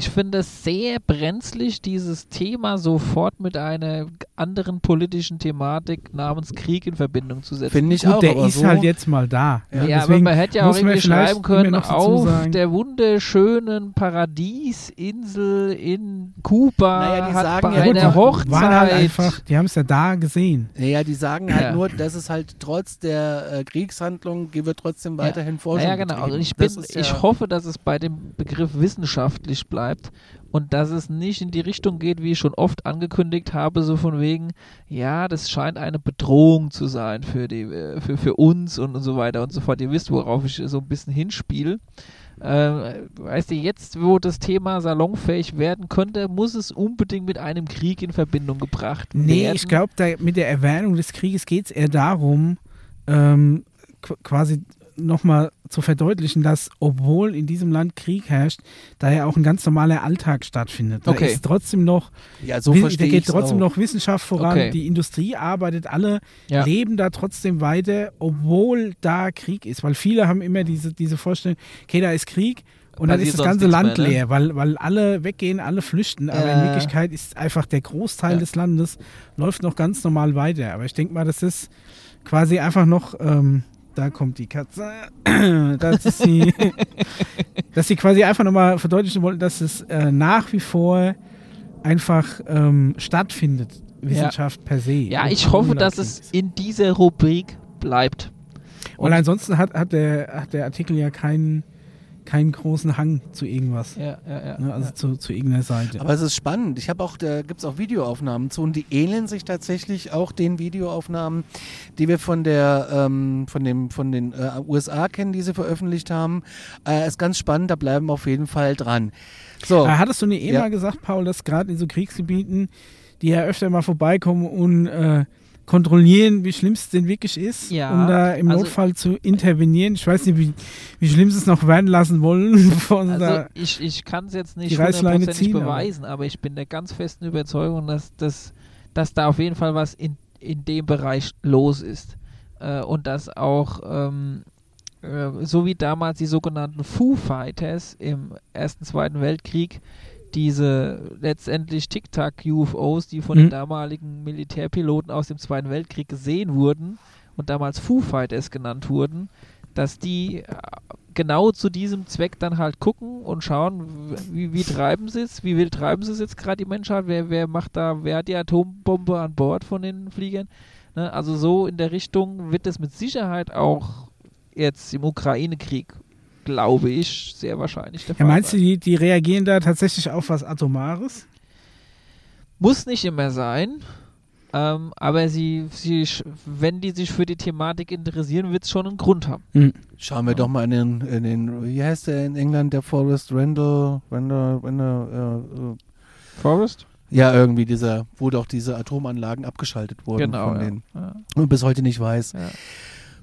Ich finde es sehr brenzlig, dieses Thema sofort mit einer anderen politischen Thematik namens Krieg in Verbindung zu setzen. Finde ich Gut, auch. der ist so, halt jetzt mal da. Ja, Ja, aber man hätte ja auch irgendwie schreiben können, auf sagen- der wunderschönen Paradiesinsel in Kuba Naja, die hat sagen bei ja, gut, einer die Hochzeit... waren halt einfach, die haben es ja da gesehen. Naja, die sagen halt Ja. nur, dass es halt trotz der äh, Kriegshandlung wird trotzdem weiterhin Forschung Ja, genau. Also ich, bin, ja- ich hoffe, dass es bei dem Begriff wissenschaftlich bleibt und dass es nicht in die Richtung geht, wie ich schon oft angekündigt habe, so von wegen, ja, das scheint eine Bedrohung zu sein für, die, äh, für, für uns und, und so weiter und so fort. Ihr wisst, worauf ich so ein bisschen hinspiele. Ähm, weißt du, jetzt, wo das Thema salonfähig werden könnte, muss es unbedingt mit einem Krieg in Verbindung gebracht Nee, werden. ich glaube, mit der Erwähnung des Krieges geht es eher darum, ähm, qu- quasi nochmal zu verdeutlichen, dass obwohl in diesem Land Krieg herrscht, da ja auch ein ganz normaler Alltag stattfindet. Da Okay. ist trotzdem noch, ja, so da geht trotzdem auch. noch Wissenschaft voran, Okay. die Industrie arbeitet, alle Ja. leben da trotzdem weiter, obwohl da Krieg ist. Weil viele haben immer diese, diese Vorstellung, okay, da ist Krieg und dann ist das ganze Land mehr, ne? leer, weil, weil alle weggehen, alle flüchten. Aber in Ja. Wirklichkeit ist einfach der Großteil Ja. des Landes läuft noch ganz normal weiter. Aber ich denke mal, das ist quasi einfach noch, ähm, da kommt die Katze, <clears throat> das ist sie, <laughs> dass sie quasi einfach nochmal verdeutlichen wollten, dass es äh, nach wie vor einfach ähm, stattfindet, Wissenschaft per se. Ja, ich hoffe, dass es in dieser Rubrik bleibt. Und ansonsten hat, hat, der, hat der Artikel ja keinen, keinen großen Hang zu irgendwas. Ja, ja, ja. Ne, also zu, zu irgendeiner Seite. Aber es ist spannend. Ich habe auch, da gibt es auch Videoaufnahmen zu und die ähneln sich tatsächlich auch den Videoaufnahmen, die wir von der ähm, von dem von den äh, USA kennen, die sie veröffentlicht haben. Äh, ist ganz spannend. Da bleiben wir auf jeden Fall dran. So, Äh, hattest du nicht eh Ja. mal gesagt, Paul, dass gerade in so Kriegsgebieten, die ja öfter mal vorbeikommen und äh, kontrollieren, wie schlimm es denn wirklich ist, Ja, um da im also- Notfall zu intervenieren. Ich weiß nicht, wie, wie schlimm sie es noch werden lassen wollen, <laughs> Also ich, ich kann es jetzt nicht hundertprozentig ziehen, aber- beweisen, aber ich bin der ganz festen Überzeugung, dass, dass, dass da auf jeden Fall was in, in dem Bereich los ist. Äh, und dass auch, ähm, äh, so wie damals die sogenannten Foo Fighters im Ersten, Zweiten Weltkrieg, diese letztendlich Tic-Tac-UFOs, die von Mhm. den damaligen Militärpiloten aus dem Zweiten Weltkrieg gesehen wurden und damals Foo Fighters genannt wurden, dass die äh, genau zu diesem Zweck dann halt gucken und schauen, wie, wie treiben sie es, wie wild treiben sie es jetzt gerade die Menschheit, wer, wer macht da, wer hat die Atombombe an Bord von den Fliegern. Ne? Also so in der Richtung wird es mit Sicherheit auch jetzt im Ukraine-Krieg, glaube ich, sehr wahrscheinlich der Ja, Fall meinst du, die, die reagieren da tatsächlich auf was Atomares? Muss nicht immer sein. Ähm, aber sie, sie, wenn die sich für die Thematik interessieren, wird es schon einen Grund haben. schauen wir doch mal in den, in den, wie heißt der in England, der Forest Randall, Randall, Randall, äh, äh, Forrest? ja, irgendwie dieser, wo doch diese Atomanlagen abgeschaltet wurden Genau. von Ja. denen. Ja. Und bis heute nicht weiß.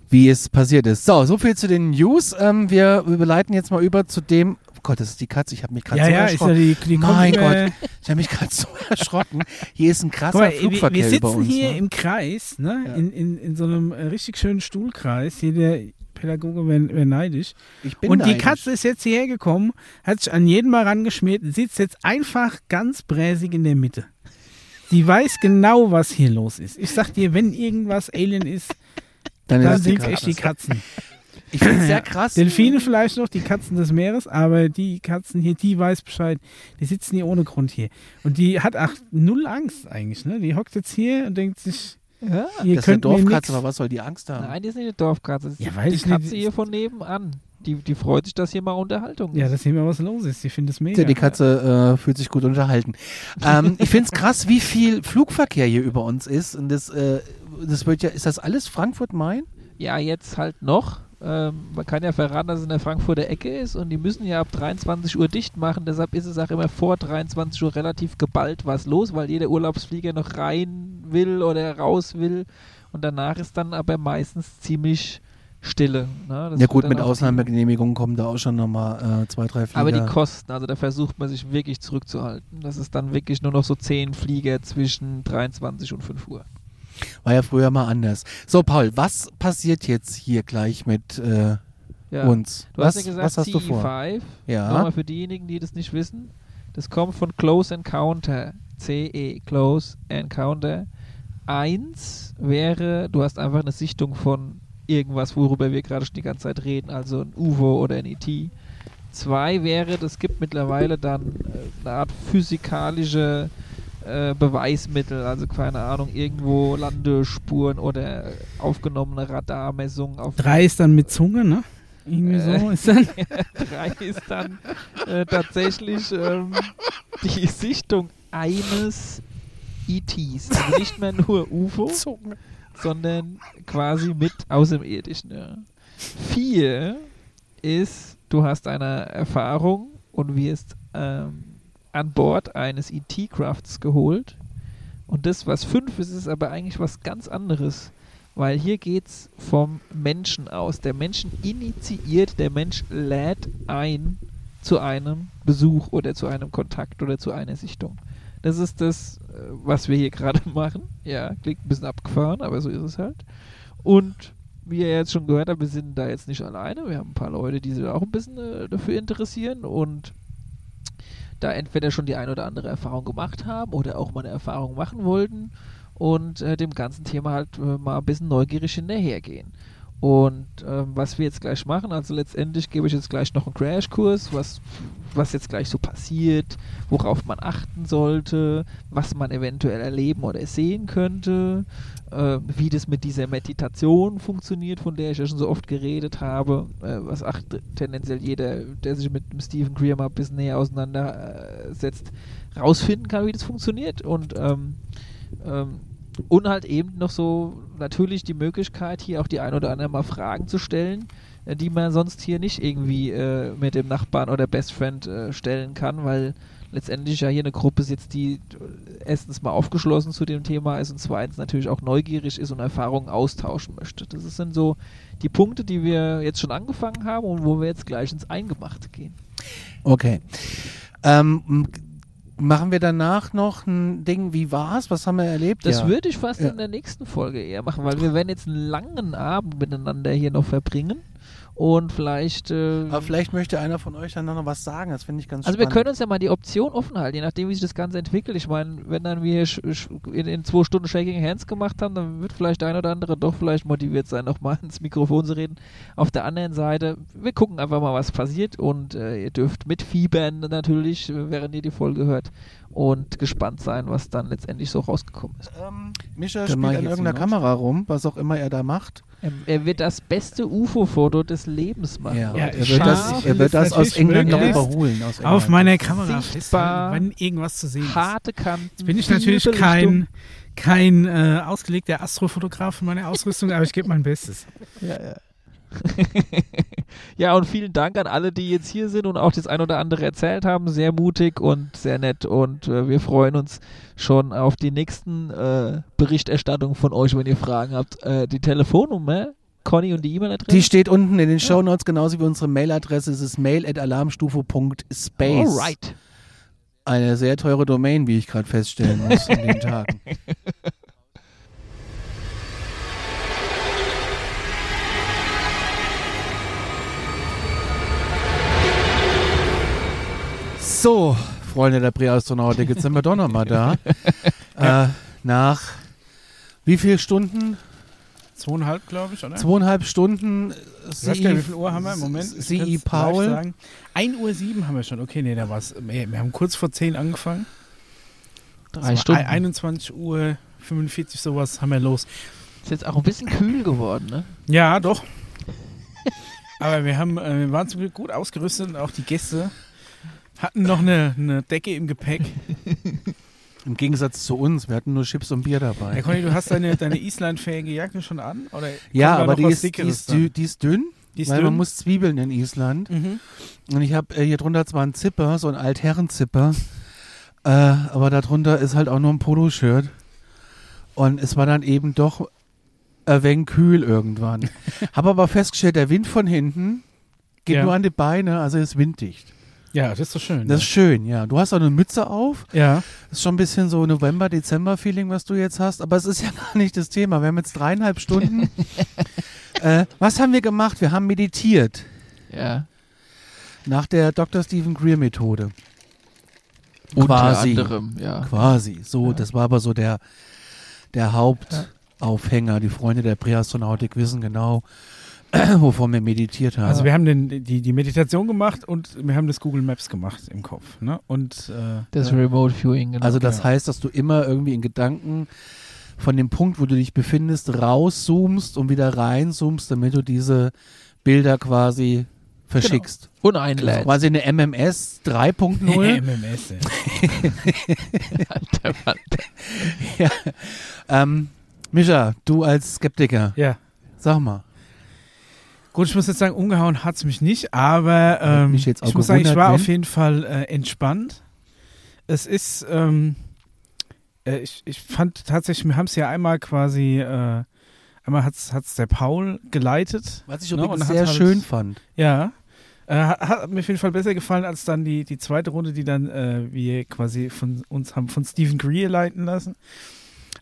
Wie es passiert ist. So, so viel zu den News. Ähm, wir überleiten jetzt mal über zu dem. Oh Gott, das ist die Katze. Ich habe mich gerade Ja, so ja, ist ja erschrocken. die, die mein Gott, ich habe mich gerade so <laughs> erschrocken. Hier ist ein krasser mal, wir, Flugverkehr wir über sitzen uns. hier ne? im Kreis, ne? Ja. In, in, in so einem äh, richtig schönen Stuhlkreis. Hier der Pädagoge wäre wär neidisch. Ich bin Und die neidisch. Katze ist jetzt hierher gekommen, hat sich an jeden mal rangeschmiert, sitzt jetzt einfach ganz bräsig in der Mitte. Sie weiß genau, was hier los ist. Ich sag dir, wenn irgendwas Alien ist, Dann dann sind es Katze. echt die Katzen. <laughs> Ich finde es sehr <laughs> krass. Delfine vielleicht noch, die Katzen des Meeres, aber die Katzen hier, die weiß Bescheid. Die sitzen hier ohne Grund hier. Und die hat auch null Angst eigentlich, ne? Die hockt jetzt hier und denkt sich, Ja. ihr Das ist eine Dorfkatze, aber was soll die Angst haben? Nein, die ist nicht eine Dorfkatze. Das ist Ja, die- weiß die ich nicht. Katze hier von nebenan. Die, die freut sich, dass hier mal Unterhaltung ist. Ja, dass hier mal was los ist. Die findet es mega. Ja, die Katze äh, fühlt sich gut unterhalten. ähm, ich finde es krass, wie viel Flugverkehr hier über uns ist. Und das, äh, das wird ja, ist das alles Frankfurt-Main? Ja, jetzt halt noch. Ähm, man kann ja verraten, dass es in der Frankfurter Ecke ist und die müssen ja ab 23 Uhr dicht machen. Deshalb ist es auch immer vor 23 Uhr relativ geballt was los, weil jeder Urlaubsflieger noch rein will oder raus will. Und danach ist dann aber meistens ziemlich Stille. Ne? Ja gut, mit Ausnahmegenehmigungen kommen da auch schon nochmal äh, zwei, drei Flieger. Aber die Kosten, also da versucht man sich wirklich zurückzuhalten. Das ist dann wirklich nur noch so 10 Flieger zwischen 23 und 5 Uhr. War ja früher mal anders. So, Paul, was passiert jetzt hier gleich mit äh, Ja. uns? Du was, hast ja gesagt, was hast du vor? CE5. Ja. Nochmal für diejenigen, die das nicht wissen. Das kommt von Close Encounter. CE, Close Encounter. Eins wäre, du hast einfach eine Sichtung von irgendwas, worüber wir gerade schon die ganze Zeit reden, also ein UFO oder ein ET. Zwei wäre, es gibt mittlerweile dann äh, eine Art physikalische äh, Beweismittel, also keine Ahnung, irgendwo Landespuren oder aufgenommene Radarmessungen auf Drei ist dann mit Zunge, ne? Irgendwie so Äh. <laughs> ist dann. <laughs> drei ist dann äh, tatsächlich ähm, die Sichtung eines ETs. Also nicht mehr nur UFO, sondern quasi mit Außerirdischen. Ja. Vier ist, du hast eine Erfahrung und wirst ähm, an Bord eines ET-Crafts geholt. Und das, was fünf ist, ist aber eigentlich was ganz anderes. Weil hier geht es vom Menschen aus. Der Menschen initiiert, der Mensch lädt ein zu einem Besuch oder zu einem Kontakt oder zu einer Sichtung. Das ist das, äh, was wir hier gerade <laughs> machen. Ja, klingt ein bisschen abgefahren, aber so ist es halt. Und wie ihr jetzt schon gehört habt, wir sind da jetzt nicht alleine. Wir haben ein paar Leute, die sich auch ein bisschen äh, dafür interessieren und da entweder schon die ein oder andere Erfahrung gemacht haben oder auch mal eine Erfahrung machen wollten und äh, dem ganzen Thema halt äh, mal ein bisschen neugierig hinterhergehen. Und ähm, was wir jetzt gleich machen, also letztendlich gebe ich jetzt gleich noch einen Crashkurs, was, was jetzt gleich so passiert, worauf man achten sollte, was man eventuell erleben oder sehen könnte, äh, wie das mit dieser Meditation funktioniert, von der ich ja schon so oft geredet habe, äh, was ach, tendenziell jeder, der sich mit dem Stephen Greer mal ein bisschen näher auseinandersetzt, rausfinden kann, wie das funktioniert. Und ähm, ähm, und halt eben noch so natürlich die Möglichkeit, hier auch die ein oder andere mal Fragen zu stellen, äh, die man sonst hier nicht irgendwie äh, mit dem Nachbarn oder Best Friend äh, stellen kann, weil letztendlich ja hier eine Gruppe sitzt, die äh, erstens mal aufgeschlossen zu dem Thema ist und zweitens natürlich auch neugierig ist und Erfahrungen austauschen möchte. Das sind so die Punkte, die wir jetzt schon angefangen haben und wo wir jetzt gleich ins Eingemachte gehen. Okay. Ähm, machen wir danach noch ein Ding, wie war's? Was haben wir erlebt? Das ja. würde ich fast Ja. in der nächsten Folge eher machen, weil wir werden jetzt einen langen Abend miteinander hier noch verbringen und vielleicht. Äh, Aber vielleicht möchte einer von euch dann noch was sagen. Das finde ich ganz also wir können uns ja mal die Option offen halten, je nachdem, wie sich das Ganze entwickelt. Ich meine, wenn dann wir in, in zwei Stunden Shaking Hands gemacht haben, dann wird vielleicht der ein oder andere doch vielleicht motiviert sein, <laughs> nochmal ins Mikrofon zu reden. Auf der anderen Seite, wir gucken einfach mal, was passiert und äh, ihr dürft mitfiebern natürlich, äh, während ihr die Folge hört und gespannt sein, was dann letztendlich so rausgekommen ist. Ähm, Mischa Dann spielt an irgendeiner Kamera rum, was auch immer er da macht. Er, er wird das beste UFO-Foto des Lebens machen. Ja, Ja, er wird das, er wird das aus England noch überholen. Aus Auf England. meiner Kamera Sichtbar. wenn irgendwas zu sehen ist. Harte Kanten. Jetzt bin ich natürlich kein, kein äh, ausgelegter Astrofotograf von meiner Ausrüstung, aber ich gebe mein Bestes. Ja, ja. <laughs> ja, und vielen Dank an alle, die jetzt hier sind und auch das ein oder andere erzählt haben. Sehr mutig und sehr nett. Und äh, wir freuen uns schon auf die nächsten äh, Berichterstattungen von euch, wenn ihr Fragen habt. Äh, die Telefonnummer, Conny und die E-Mail-Adresse. Die steht unten in den Shownotes, genauso wie unsere Mailadresse. Es ist mail.alarmstufe.space. Alright. Eine sehr teure Domain, wie ich gerade feststellen muss in den <laughs> Tagen. So, Freunde der Präastronautik, jetzt sind wir doch nochmal da. <laughs> äh, nach wie viel Stunden? Zweieinhalb, glaube ich, oder? Zweieinhalb Stunden nicht, wie viel Uhr haben wir im Moment? Sie Paul. sagen. 1 Uhr 7 haben wir schon. Okay, nee, da war's. Wir wir haben kurz vor 10 angefangen. Drei Es war Stunden. ein- 21 Uhr 45 sowas haben wir los. Ist jetzt auch ein bisschen kühl geworden, ne? Ja, doch. <laughs> Aber wir haben, äh, wir waren zum Glück gut ausgerüstet und auch die Gäste hatten noch eine, eine Decke im Gepäck. <laughs> Im Gegensatz zu uns, wir hatten nur Chips und Bier dabei. Herr Conny, du hast deine, deine Islandfähige Jacke schon an? Oder ja, aber die ist, die, ist dü, die ist dünn, Die ist weil dünn? man muss Zwiebeln in Island. Mhm. Und ich habe äh, hier drunter zwar einen Zipper, so einen Altherrenzipper, äh, aber darunter ist halt auch nur ein Poloshirt. Und es war dann eben doch ein wenig kühl irgendwann. <laughs> habe aber festgestellt, der Wind von hinten geht Ja. nur an die Beine, also ist winddicht. Ja, das ist doch schön. Das ist schön, ja. Du hast auch eine Mütze auf. ja. Das ist schon ein bisschen so November, Dezember-Feeling, was du jetzt hast. Aber es ist ja <laughs> gar nicht das Thema. Wir haben jetzt dreieinhalb Stunden. <laughs> äh, was haben wir gemacht? Wir haben meditiert. Ja. Nach der Dr. Stephen Greer Methode. Unter Quasi. anderem, ja. Quasi. So, Ja. das war aber so der, der Hauptaufhänger. Die Freunde der Präastronautik wissen genau, <clears throat> wovon wir meditiert haben. Also wir haben den, die, die Meditation gemacht und wir haben das Google Maps gemacht im Kopf. Ne? Und äh, Das äh, Remote Viewing, genau. Also das Ja. heißt, dass du immer irgendwie in Gedanken von dem Punkt, wo du dich befindest, rauszoomst und wieder reinzoomst, damit du diese Bilder quasi verschickst. Und Das ist einlädt. quasi eine MMS 3.0. MMS. ey. Alter Mann. <laughs> ähm, Mischa, du als Skeptiker, Ja. sag mal. Gut, ich muss jetzt sagen, umgehauen hat es mich nicht, aber ähm, mich jetzt auch ich muss sagen, ich war wenn. auf jeden Fall äh, entspannt. Es ist, ähm, äh, ich, ich fand tatsächlich, wir haben es ja einmal quasi, äh, einmal hat es der Paul geleitet. Was ich Ne, übrigens und hat sehr halt- schön fand. Ja. Äh, hat, hat mir auf jeden Fall besser gefallen als dann die, die zweite Runde, die dann äh, wir quasi von uns haben von Stephen Greer leiten lassen.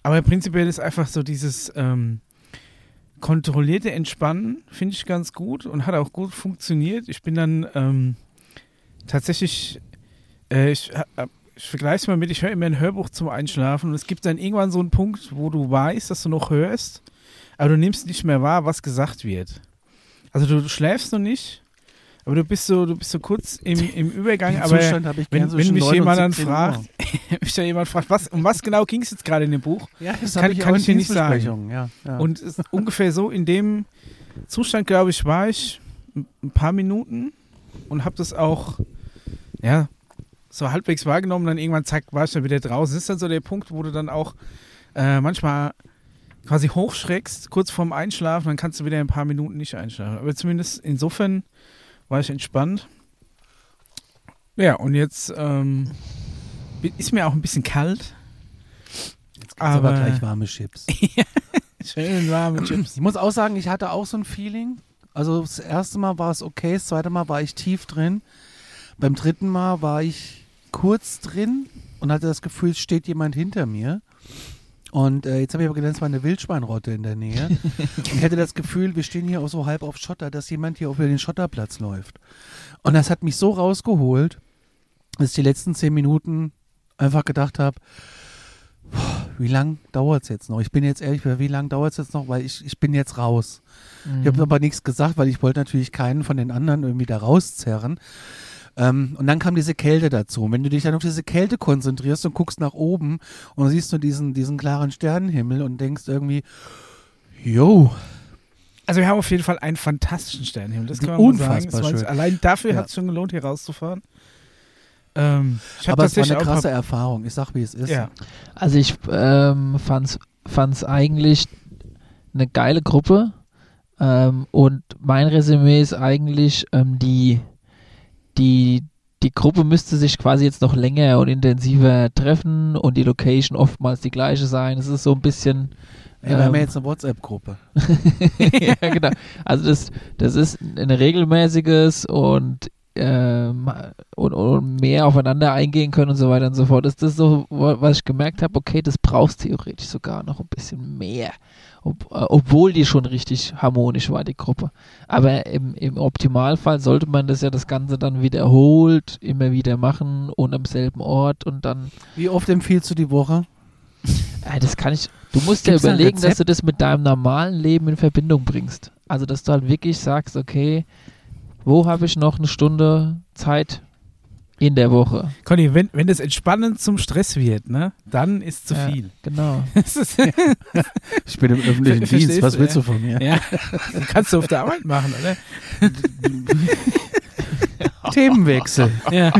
Aber prinzipiell ist einfach so dieses ähm, kontrollierte Entspannen, finde ich ganz gut und hat auch gut funktioniert. Ich bin dann ähm, tatsächlich, äh, ich, ha- ich vergleiche es mal mit, ich höre immer ein Hörbuch zum Einschlafen und es gibt dann irgendwann so einen Punkt, wo du weißt, dass du noch hörst, aber du nimmst nicht mehr wahr, was gesagt wird. Also du schläfst noch nicht, aber du bist so, du bist so kurz im, im Übergang, <laughs> Den aber wenn- gern wenn mich 9 und jemand dann 17 fragt, <laughs> mich da jemand fragt, was, um was genau ging es jetzt gerade in dem Buch? Ja, das Kann- ich kann ich dir nicht sagen. Ja, ja. Und ungefähr so in dem Zustand, glaube ich, war ich ein ein paar Minuten und habe das auch, ja, so halbwegs wahrgenommen. Dann irgendwann, zack, war ich dann wieder draußen. Das ist dann so der Punkt, wo du dann auch äh, manchmal quasi hochschreckst, kurz vorm Einschlafen, dann kannst du wieder ein paar Minuten nicht einschlafen. Aber zumindest insofern war ich entspannt. Ja, und jetzt ähm, ist mir auch ein bisschen kalt. Jetzt gibt's aber, aber- gleich warme Chips. <laughs> Schön warme Chips. Ich muss auch sagen, ich hatte auch so ein Feeling. Also das erste Mal war es okay, das zweite Mal war ich tief drin. Beim dritten Mal war ich kurz drin und hatte das Gefühl, es steht jemand hinter mir. Und äh, jetzt habe ich aber gedacht, es war eine Wildschweinrotte in der Nähe. und <laughs> ich hatte das Gefühl, wir stehen hier auch so halb auf Schotter, dass jemand hier über den Schotterplatz läuft. Und das hat mich so rausgeholt, dass ich die letzten zehn Minuten einfach gedacht habe, wie lang dauert es jetzt noch? Ich bin jetzt ehrlich, wie lange dauert es jetzt noch? Weil ich, ich bin jetzt raus. Ich habe aber nichts gesagt, weil ich wollte natürlich keinen von den anderen irgendwie da rauszerren. Ähm, und dann kam diese Kälte dazu. Und wenn du dich dann auf diese Kälte konzentrierst und guckst nach oben und siehst du diesen, diesen klaren Sternenhimmel und denkst irgendwie, yo, Also wir haben auf jeden Fall einen fantastischen Sternenhimmel. Das kann man sagen. Unfassbar war- schön. Allein dafür Ja. hat es schon gelohnt, hier rauszufahren. Ähm, aber es war eine krasse Erfahrung. Ich sag, wie es ist. Ja. Also ich ähm, fand's, fand's eigentlich eine geile Gruppe. Ähm, und mein Resümee ist eigentlich, ähm, die, die, die Gruppe müsste sich quasi jetzt noch länger und intensiver treffen und die Location oftmals die gleiche sein. Es ist so ein bisschen. Ey, wir haben ähm, ja jetzt eine WhatsApp-Gruppe. <laughs> ja, genau. Also das, das ist ein regelmäßiges und, ähm, und, und mehr aufeinander eingehen können und so weiter und so fort. Das ist so, was ich gemerkt habe, okay, das brauchst theoretisch sogar noch ein bisschen mehr. Ob, äh, obwohl die schon richtig harmonisch war, die Gruppe. Aber im, im Optimalfall sollte man das ja das Ganze dann wiederholt, immer wieder machen und am selben Ort und dann Wie oft empfiehlst du die Woche? <laughs> äh, das kann ich. Du musst Gibt's ja überlegen, dass du das mit deinem normalen Leben in Verbindung bringst. Also, dass du halt wirklich sagst, okay, wo habe ich noch eine Stunde Zeit in der Woche? Conny, wenn, wenn das entspannend zum Stress wird, ne, dann ist zu Ja. viel. Genau. <laughs> Ich bin im öffentlichen <laughs> Verstehst Dienst, was willst du von mir? ja, <laughs> kannst du auf der Arbeit machen, oder? Themenwechsel. Ja,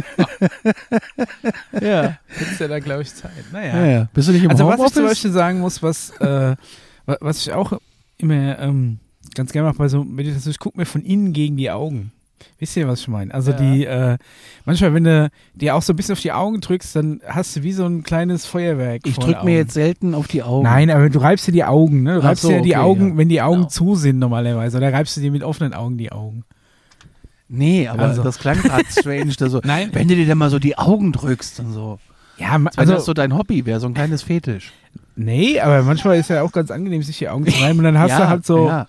ja. hättest ja da, glaube ich, Zeit. Naja. Ja, ja. Bist du nicht im Also was ich zum Beispiel sagen muss, was, äh, wa- was ich auch immer ähm, ganz gerne mache bei so Meditation, ich gucke mir von innen gegen die Augen. Wisst ihr, was ich meine? Also Ja. die, äh, manchmal, wenn du dir auch so ein bisschen auf die Augen drückst, dann hast du wie so ein kleines Feuerwerk. ich drücke mir jetzt selten auf die Augen. Nein, aber du reibst dir die Augen, ne? Du Ach reibst so, dir die okay, Augen, ja. wenn die Augen Genau. zu sind normalerweise. Oder reibst du dir mit offenen Augen die Augen. Nee, aber Also. das klang gerade <laughs> strange. Da so, Nein. Wenn du dir dann mal so die Augen drückst und so. Ja, Als also, das so dein Hobby wäre, so ein kleines Fetisch. nee, aber manchmal ist ja auch ganz angenehm, sich die Augen zu reiben und dann hast ja, du halt so, Ja,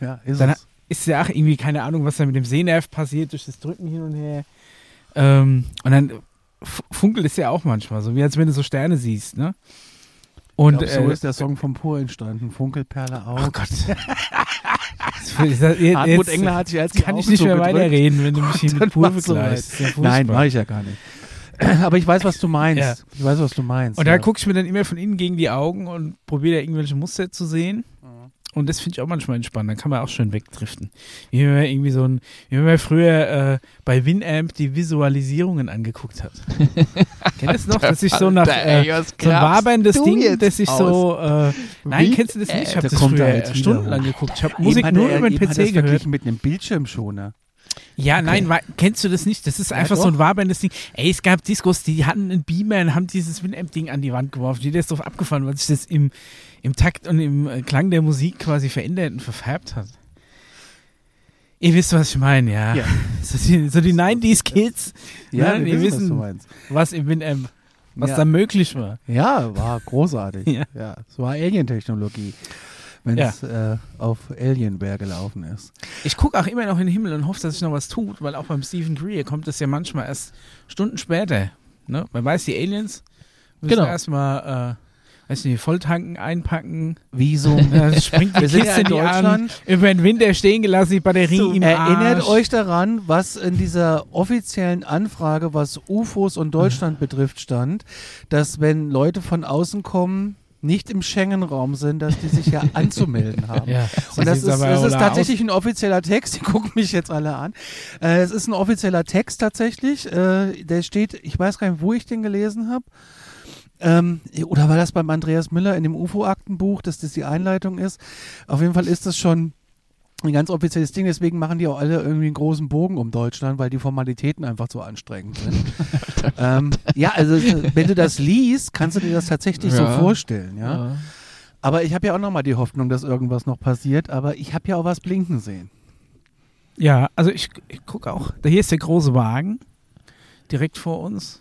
ja ist Dann es. Ist ja auch irgendwie keine Ahnung, was da mit dem Sehnerv passiert, durch das Drücken hin und her. Ähm, und dann funkelt es ja auch manchmal, so wie als wenn du so Sterne siehst, ne? Und Und so äh, ist der Song vom Pur entstanden. Funkelperle oh Auge. Gott. <laughs> Hartmut Engler hat sich als kann ich nicht mehr zugedrückt. weiterreden, wenn du mich hier mit Pur so ja Nein, mache ich ja gar nicht. <clears throat> Aber ich weiß, was du meinst. Ja. Ich weiß, was du meinst. Und da ja. gucke ich mir dann immer von innen gegen die Augen und probiere da irgendwelche Muster zu sehen. Und das finde ich auch manchmal entspannt. Dann kann man auch schön wegdriften. Wie wenn man irgendwie so ein, wie wenn man früher äh, bei Winamp die Visualisierungen angeguckt hat. <laughs> Kennt ihr das noch? Dass ich so nach äh, so ein waberndes Ding, das ich so. Äh, nein, Wie? kennst du das nicht? Ich habe Da das früher er stundenlang geguckt. Ich habe Musik nur er- über den PC gehört. mit einem Bildschirmschoner. Ja, nein, wa- kennst du das nicht? Das ist Ja, einfach so doch. ein waberndes Ding. Ey, es gab Discos, die hatten einen Beamer und haben dieses Winamp-Ding an die Wand geworfen. Jeder ist drauf abgefahren, weil sich das im, im Takt und im äh, Klang der Musik quasi verändert und verfärbt hat. Ihr wisst, was ich meine, ja. Ja. <laughs> So die, so die 90s-Kids, Ja, ne, wir die wissen, wissen, was im Winamp, was Ja. da möglich war. Ja, war großartig. <laughs> Ja. ja. es war Alien-Technologie, wenn es äh, auf Alienware gelaufen ist. Ich gucke auch immer noch in den Himmel und hoffe, dass sich noch was tut, weil auch beim Stephen Greer kommt das ja manchmal erst Stunden später. Ne? Man weiß, die Aliens müssen Genau. erstmal, äh, weiß nicht, Volltanken einpacken. Wieso? <laughs> Äh, springt die Wir sind ja Kiste in die an, Deutschland. über den Winter stehen gelassen, die Batterie im Erinnert Arsch. euch daran, was in dieser offiziellen Anfrage, was UFOs und Deutschland betrifft, stand, dass wenn Leute von außen kommen, nicht im Schengen-Raum sind, dass die sich ja <laughs> anzumelden haben. Ja, Und das ist, das ist tatsächlich ein offizieller Text. <laughs> Die gucken mich jetzt alle an. Äh, es ist ein offizieller Text tatsächlich. Äh, der steht, ich weiß gar nicht, wo ich den gelesen habe. Ähm, oder war das beim Andreas Müller in dem UFO-Aktenbuch, dass das die Einleitung ist? Auf jeden Fall ist das schon ein ganz offizielles Ding. Deswegen machen die auch alle irgendwie einen großen Bogen um Deutschland, weil die Formalitäten einfach so anstrengend sind. <laughs> ähm, ja, also wenn du das liest, kannst du dir das tatsächlich so Ja. vorstellen. Ja? Ja. Aber ich habe ja auch nochmal die Hoffnung, dass irgendwas noch passiert. Aber ich habe ja auch was blinken sehen. Ja, also ich, ich gucke auch. Da hier ist der große Wagen direkt vor uns.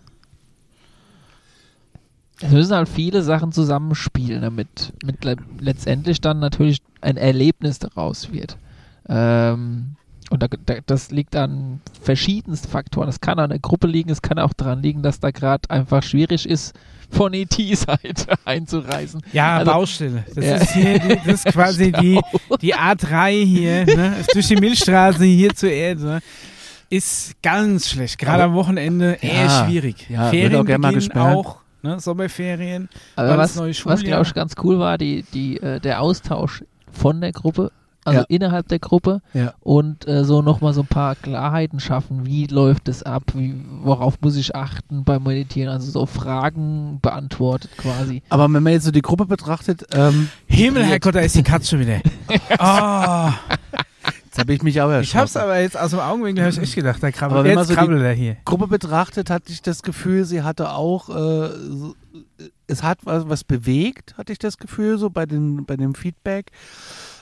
Es müssen halt viele Sachen zusammenspielen, damit mit le letztendlich dann natürlich ein Erlebnis daraus wird. Ähm, und da, da, das liegt an verschiedensten Faktoren. Es kann an der Gruppe liegen, es kann auch daran liegen, dass da gerade einfach schwierig ist, von ET-Seite <laughs> einzureisen. Ja, Also- Baustelle. Das Ja. ist hier, die, das ist <laughs> quasi die, die A3 hier, ne? durch die Milchstraße hier zur Erde. Ne? Ist ganz schlecht. Gerade am Wochenende eher Ja, schwierig. ja, Ferien auch auch, ne? Sommerferien. Aber was, was glaube ich ganz cool war, die, die, äh, der Austausch von der Gruppe, also Ja. innerhalb der Gruppe Ja. und äh, so nochmal so ein paar Klarheiten schaffen. Wie läuft es ab? Wie, worauf muss ich achten beim Meditieren? Also so Fragen beantwortet quasi. Aber wenn man jetzt so die Gruppe betrachtet, ähm, Himmel, Herrgott, da ist die Katze schon wieder. Oh, <laughs> jetzt habe ich mich auch erschrocken. ich hab's aber jetzt aus dem Augenwinkel, habe ich echt gedacht, da krabbelt Aber wenn man jetzt so die- krabbelt er hier. Gruppe betrachtet, hatte ich das Gefühl, sie hatte auch, äh, so, es hat was, was bewegt, hatte ich das Gefühl, so bei, den, bei dem Feedback.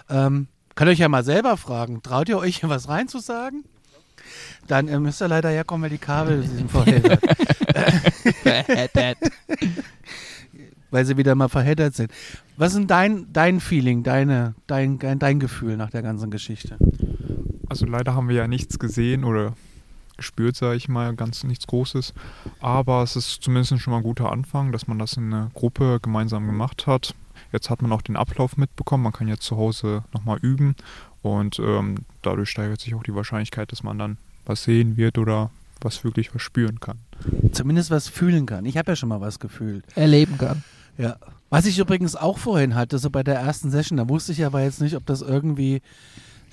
Ähm, könnt ihr euch ja mal selber fragen, traut ihr euch hier <laughs> was reinzusagen? Dann äh, müsst ihr leider herkommen, weil die Kabel <laughs> sind verheddert. <laughs> weil sie wieder mal verheddert sind. Was ist denn dein, dein Feeling, deine, dein, dein, dein Gefühl nach der ganzen Geschichte? Also leider haben wir ja nichts gesehen oder gespürt, sage ich mal, ganz nichts Großes. Aber es ist zumindest schon mal ein guter Anfang, dass man das in einer Gruppe gemeinsam gemacht hat. Jetzt hat man auch den Ablauf mitbekommen. Man kann jetzt zu Hause nochmal üben Und ähm, dadurch steigert sich auch die Wahrscheinlichkeit, dass man dann was sehen wird oder was wirklich was spüren kann. Zumindest was fühlen kann. Ich habe ja schon mal was gefühlt. Erleben kann. Ja. Was ich übrigens auch vorhin hatte, so bei der ersten Session, da wusste ich aber jetzt nicht, ob das irgendwie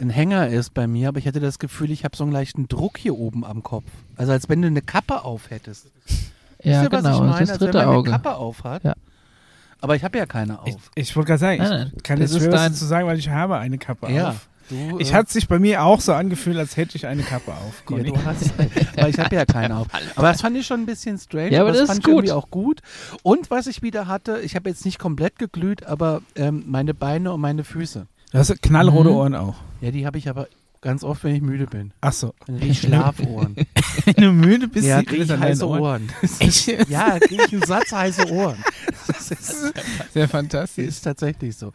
ein Hänger ist bei mir, aber ich hatte das Gefühl, ich habe so einen leichten Druck hier oben am Kopf. Also als wenn du eine Kappe auf hättest. Ja, Wisst ihr, was genau. ich Das meine? ist das als wenn dritte man eine Auge. Kappe auf hat. Ja. Aber ich habe ja keine auf. Ich, ich wollte gerade sagen, ich Nein, nein, kann das jetzt ist schwer was dein- dazu sagen, weil ich habe eine Kappe ja. auf. Du, Ich äh, hatte sich bei mir auch so angefühlt, als hätte ich eine Kappe auf. Ja, du hast, <laughs> aber ich habe ja keine auf. Aber das fand ich schon ein bisschen strange. Ja, aber das fand ist ich irgendwie gut. auch gut. Und was ich wieder hatte, ich habe jetzt nicht komplett geglüht, aber ähm, meine Beine und meine Füße. Du hast knallrote Mhm. Ohren auch. Ja, die habe ich aber ganz oft, wenn ich müde bin. Ach so. Dann kriege ich Schlafohren. <laughs> Wenn du müde bist, ja, kriege das ich heiße Ohren. Ohren. Echt? Ja, kriege ich einen Satz heiße Ohren. Das ist, Sehr fantastisch. ist tatsächlich so.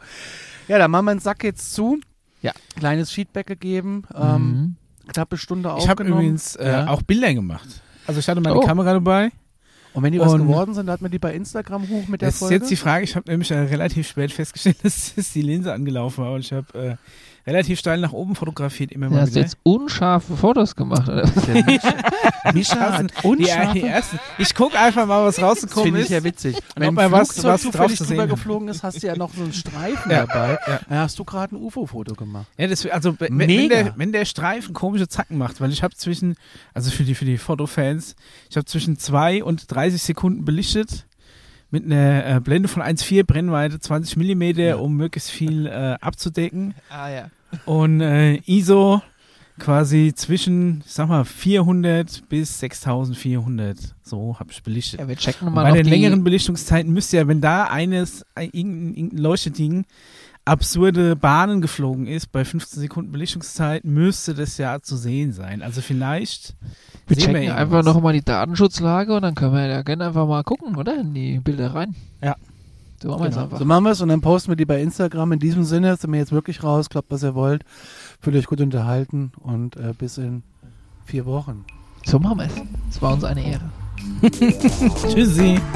Ja, dann machen wir den Sack jetzt zu. Ja. Kleines Feedback gegeben. Ähm, Mhm. Knappe Stunde Ich habe aufgenommen. übrigens äh, Ja. auch Bilder gemacht. Also ich hatte meine Oh. Kamera dabei. Und wenn die was und- geworden sind, hat man die bei Instagram hoch mit der Das ist Folge. jetzt die Frage, ich habe nämlich äh, relativ spät festgestellt, <laughs> dass, dass die Linse angelaufen war und ich habe äh, relativ steil nach oben fotografiert, immer Du mal hast wieder. jetzt unscharfe Fotos gemacht. Oder? was? Der <laughs> Mischa, Mischa hat unscharfe die ersten. Ich gucke einfach mal, was Das rausgekommen finde ich ist. ja witzig. ob Wenn ein was- was drauf zufällig zu sehen drüber ist. geflogen ist, hast du ja noch so einen Streifen Ja, dabei. ja. Dann hast du gerade ein UFO-Foto gemacht. Ja, das, also wenn, wenn, der, wenn der Streifen komische Zacken macht, weil ich habe zwischen, also für die, für die Fotofans, ich habe zwischen 2 und 30 Sekunden belichtet mit einer äh, Blende von 1,4 Brennweite, 20 Millimeter, Ja. um möglichst viel äh, abzudecken. <laughs> ah ja. Und äh, ISO quasi zwischen, ich sag mal, 400 bis 6400. So habe ich belichtet. ja. Wir checken Und mal bei noch den längeren Belichtungszeiten müsste ja, wenn da eines, ein, irgendein, irgendein Leuchteding absurde Bahnen geflogen ist, bei 15 Sekunden Belichtungszeit, müsste das ja zu sehen sein. Also vielleicht Wir sehen checken irgendwas. einfach nochmal die Datenschutzlage und dann können wir ja gerne einfach mal gucken, oder? In die Bilder rein. Ja. So machen wir es Genau. einfach. So machen wir es und dann posten wir die bei Instagram. In diesem Sinne sind wir jetzt wirklich raus. Klappt, was ihr wollt. Fühlt euch gut unterhalten und äh, bis in vier Wochen. So machen wir es. Es war uns eine Ehre. <laughs> Tschüssi. <laughs>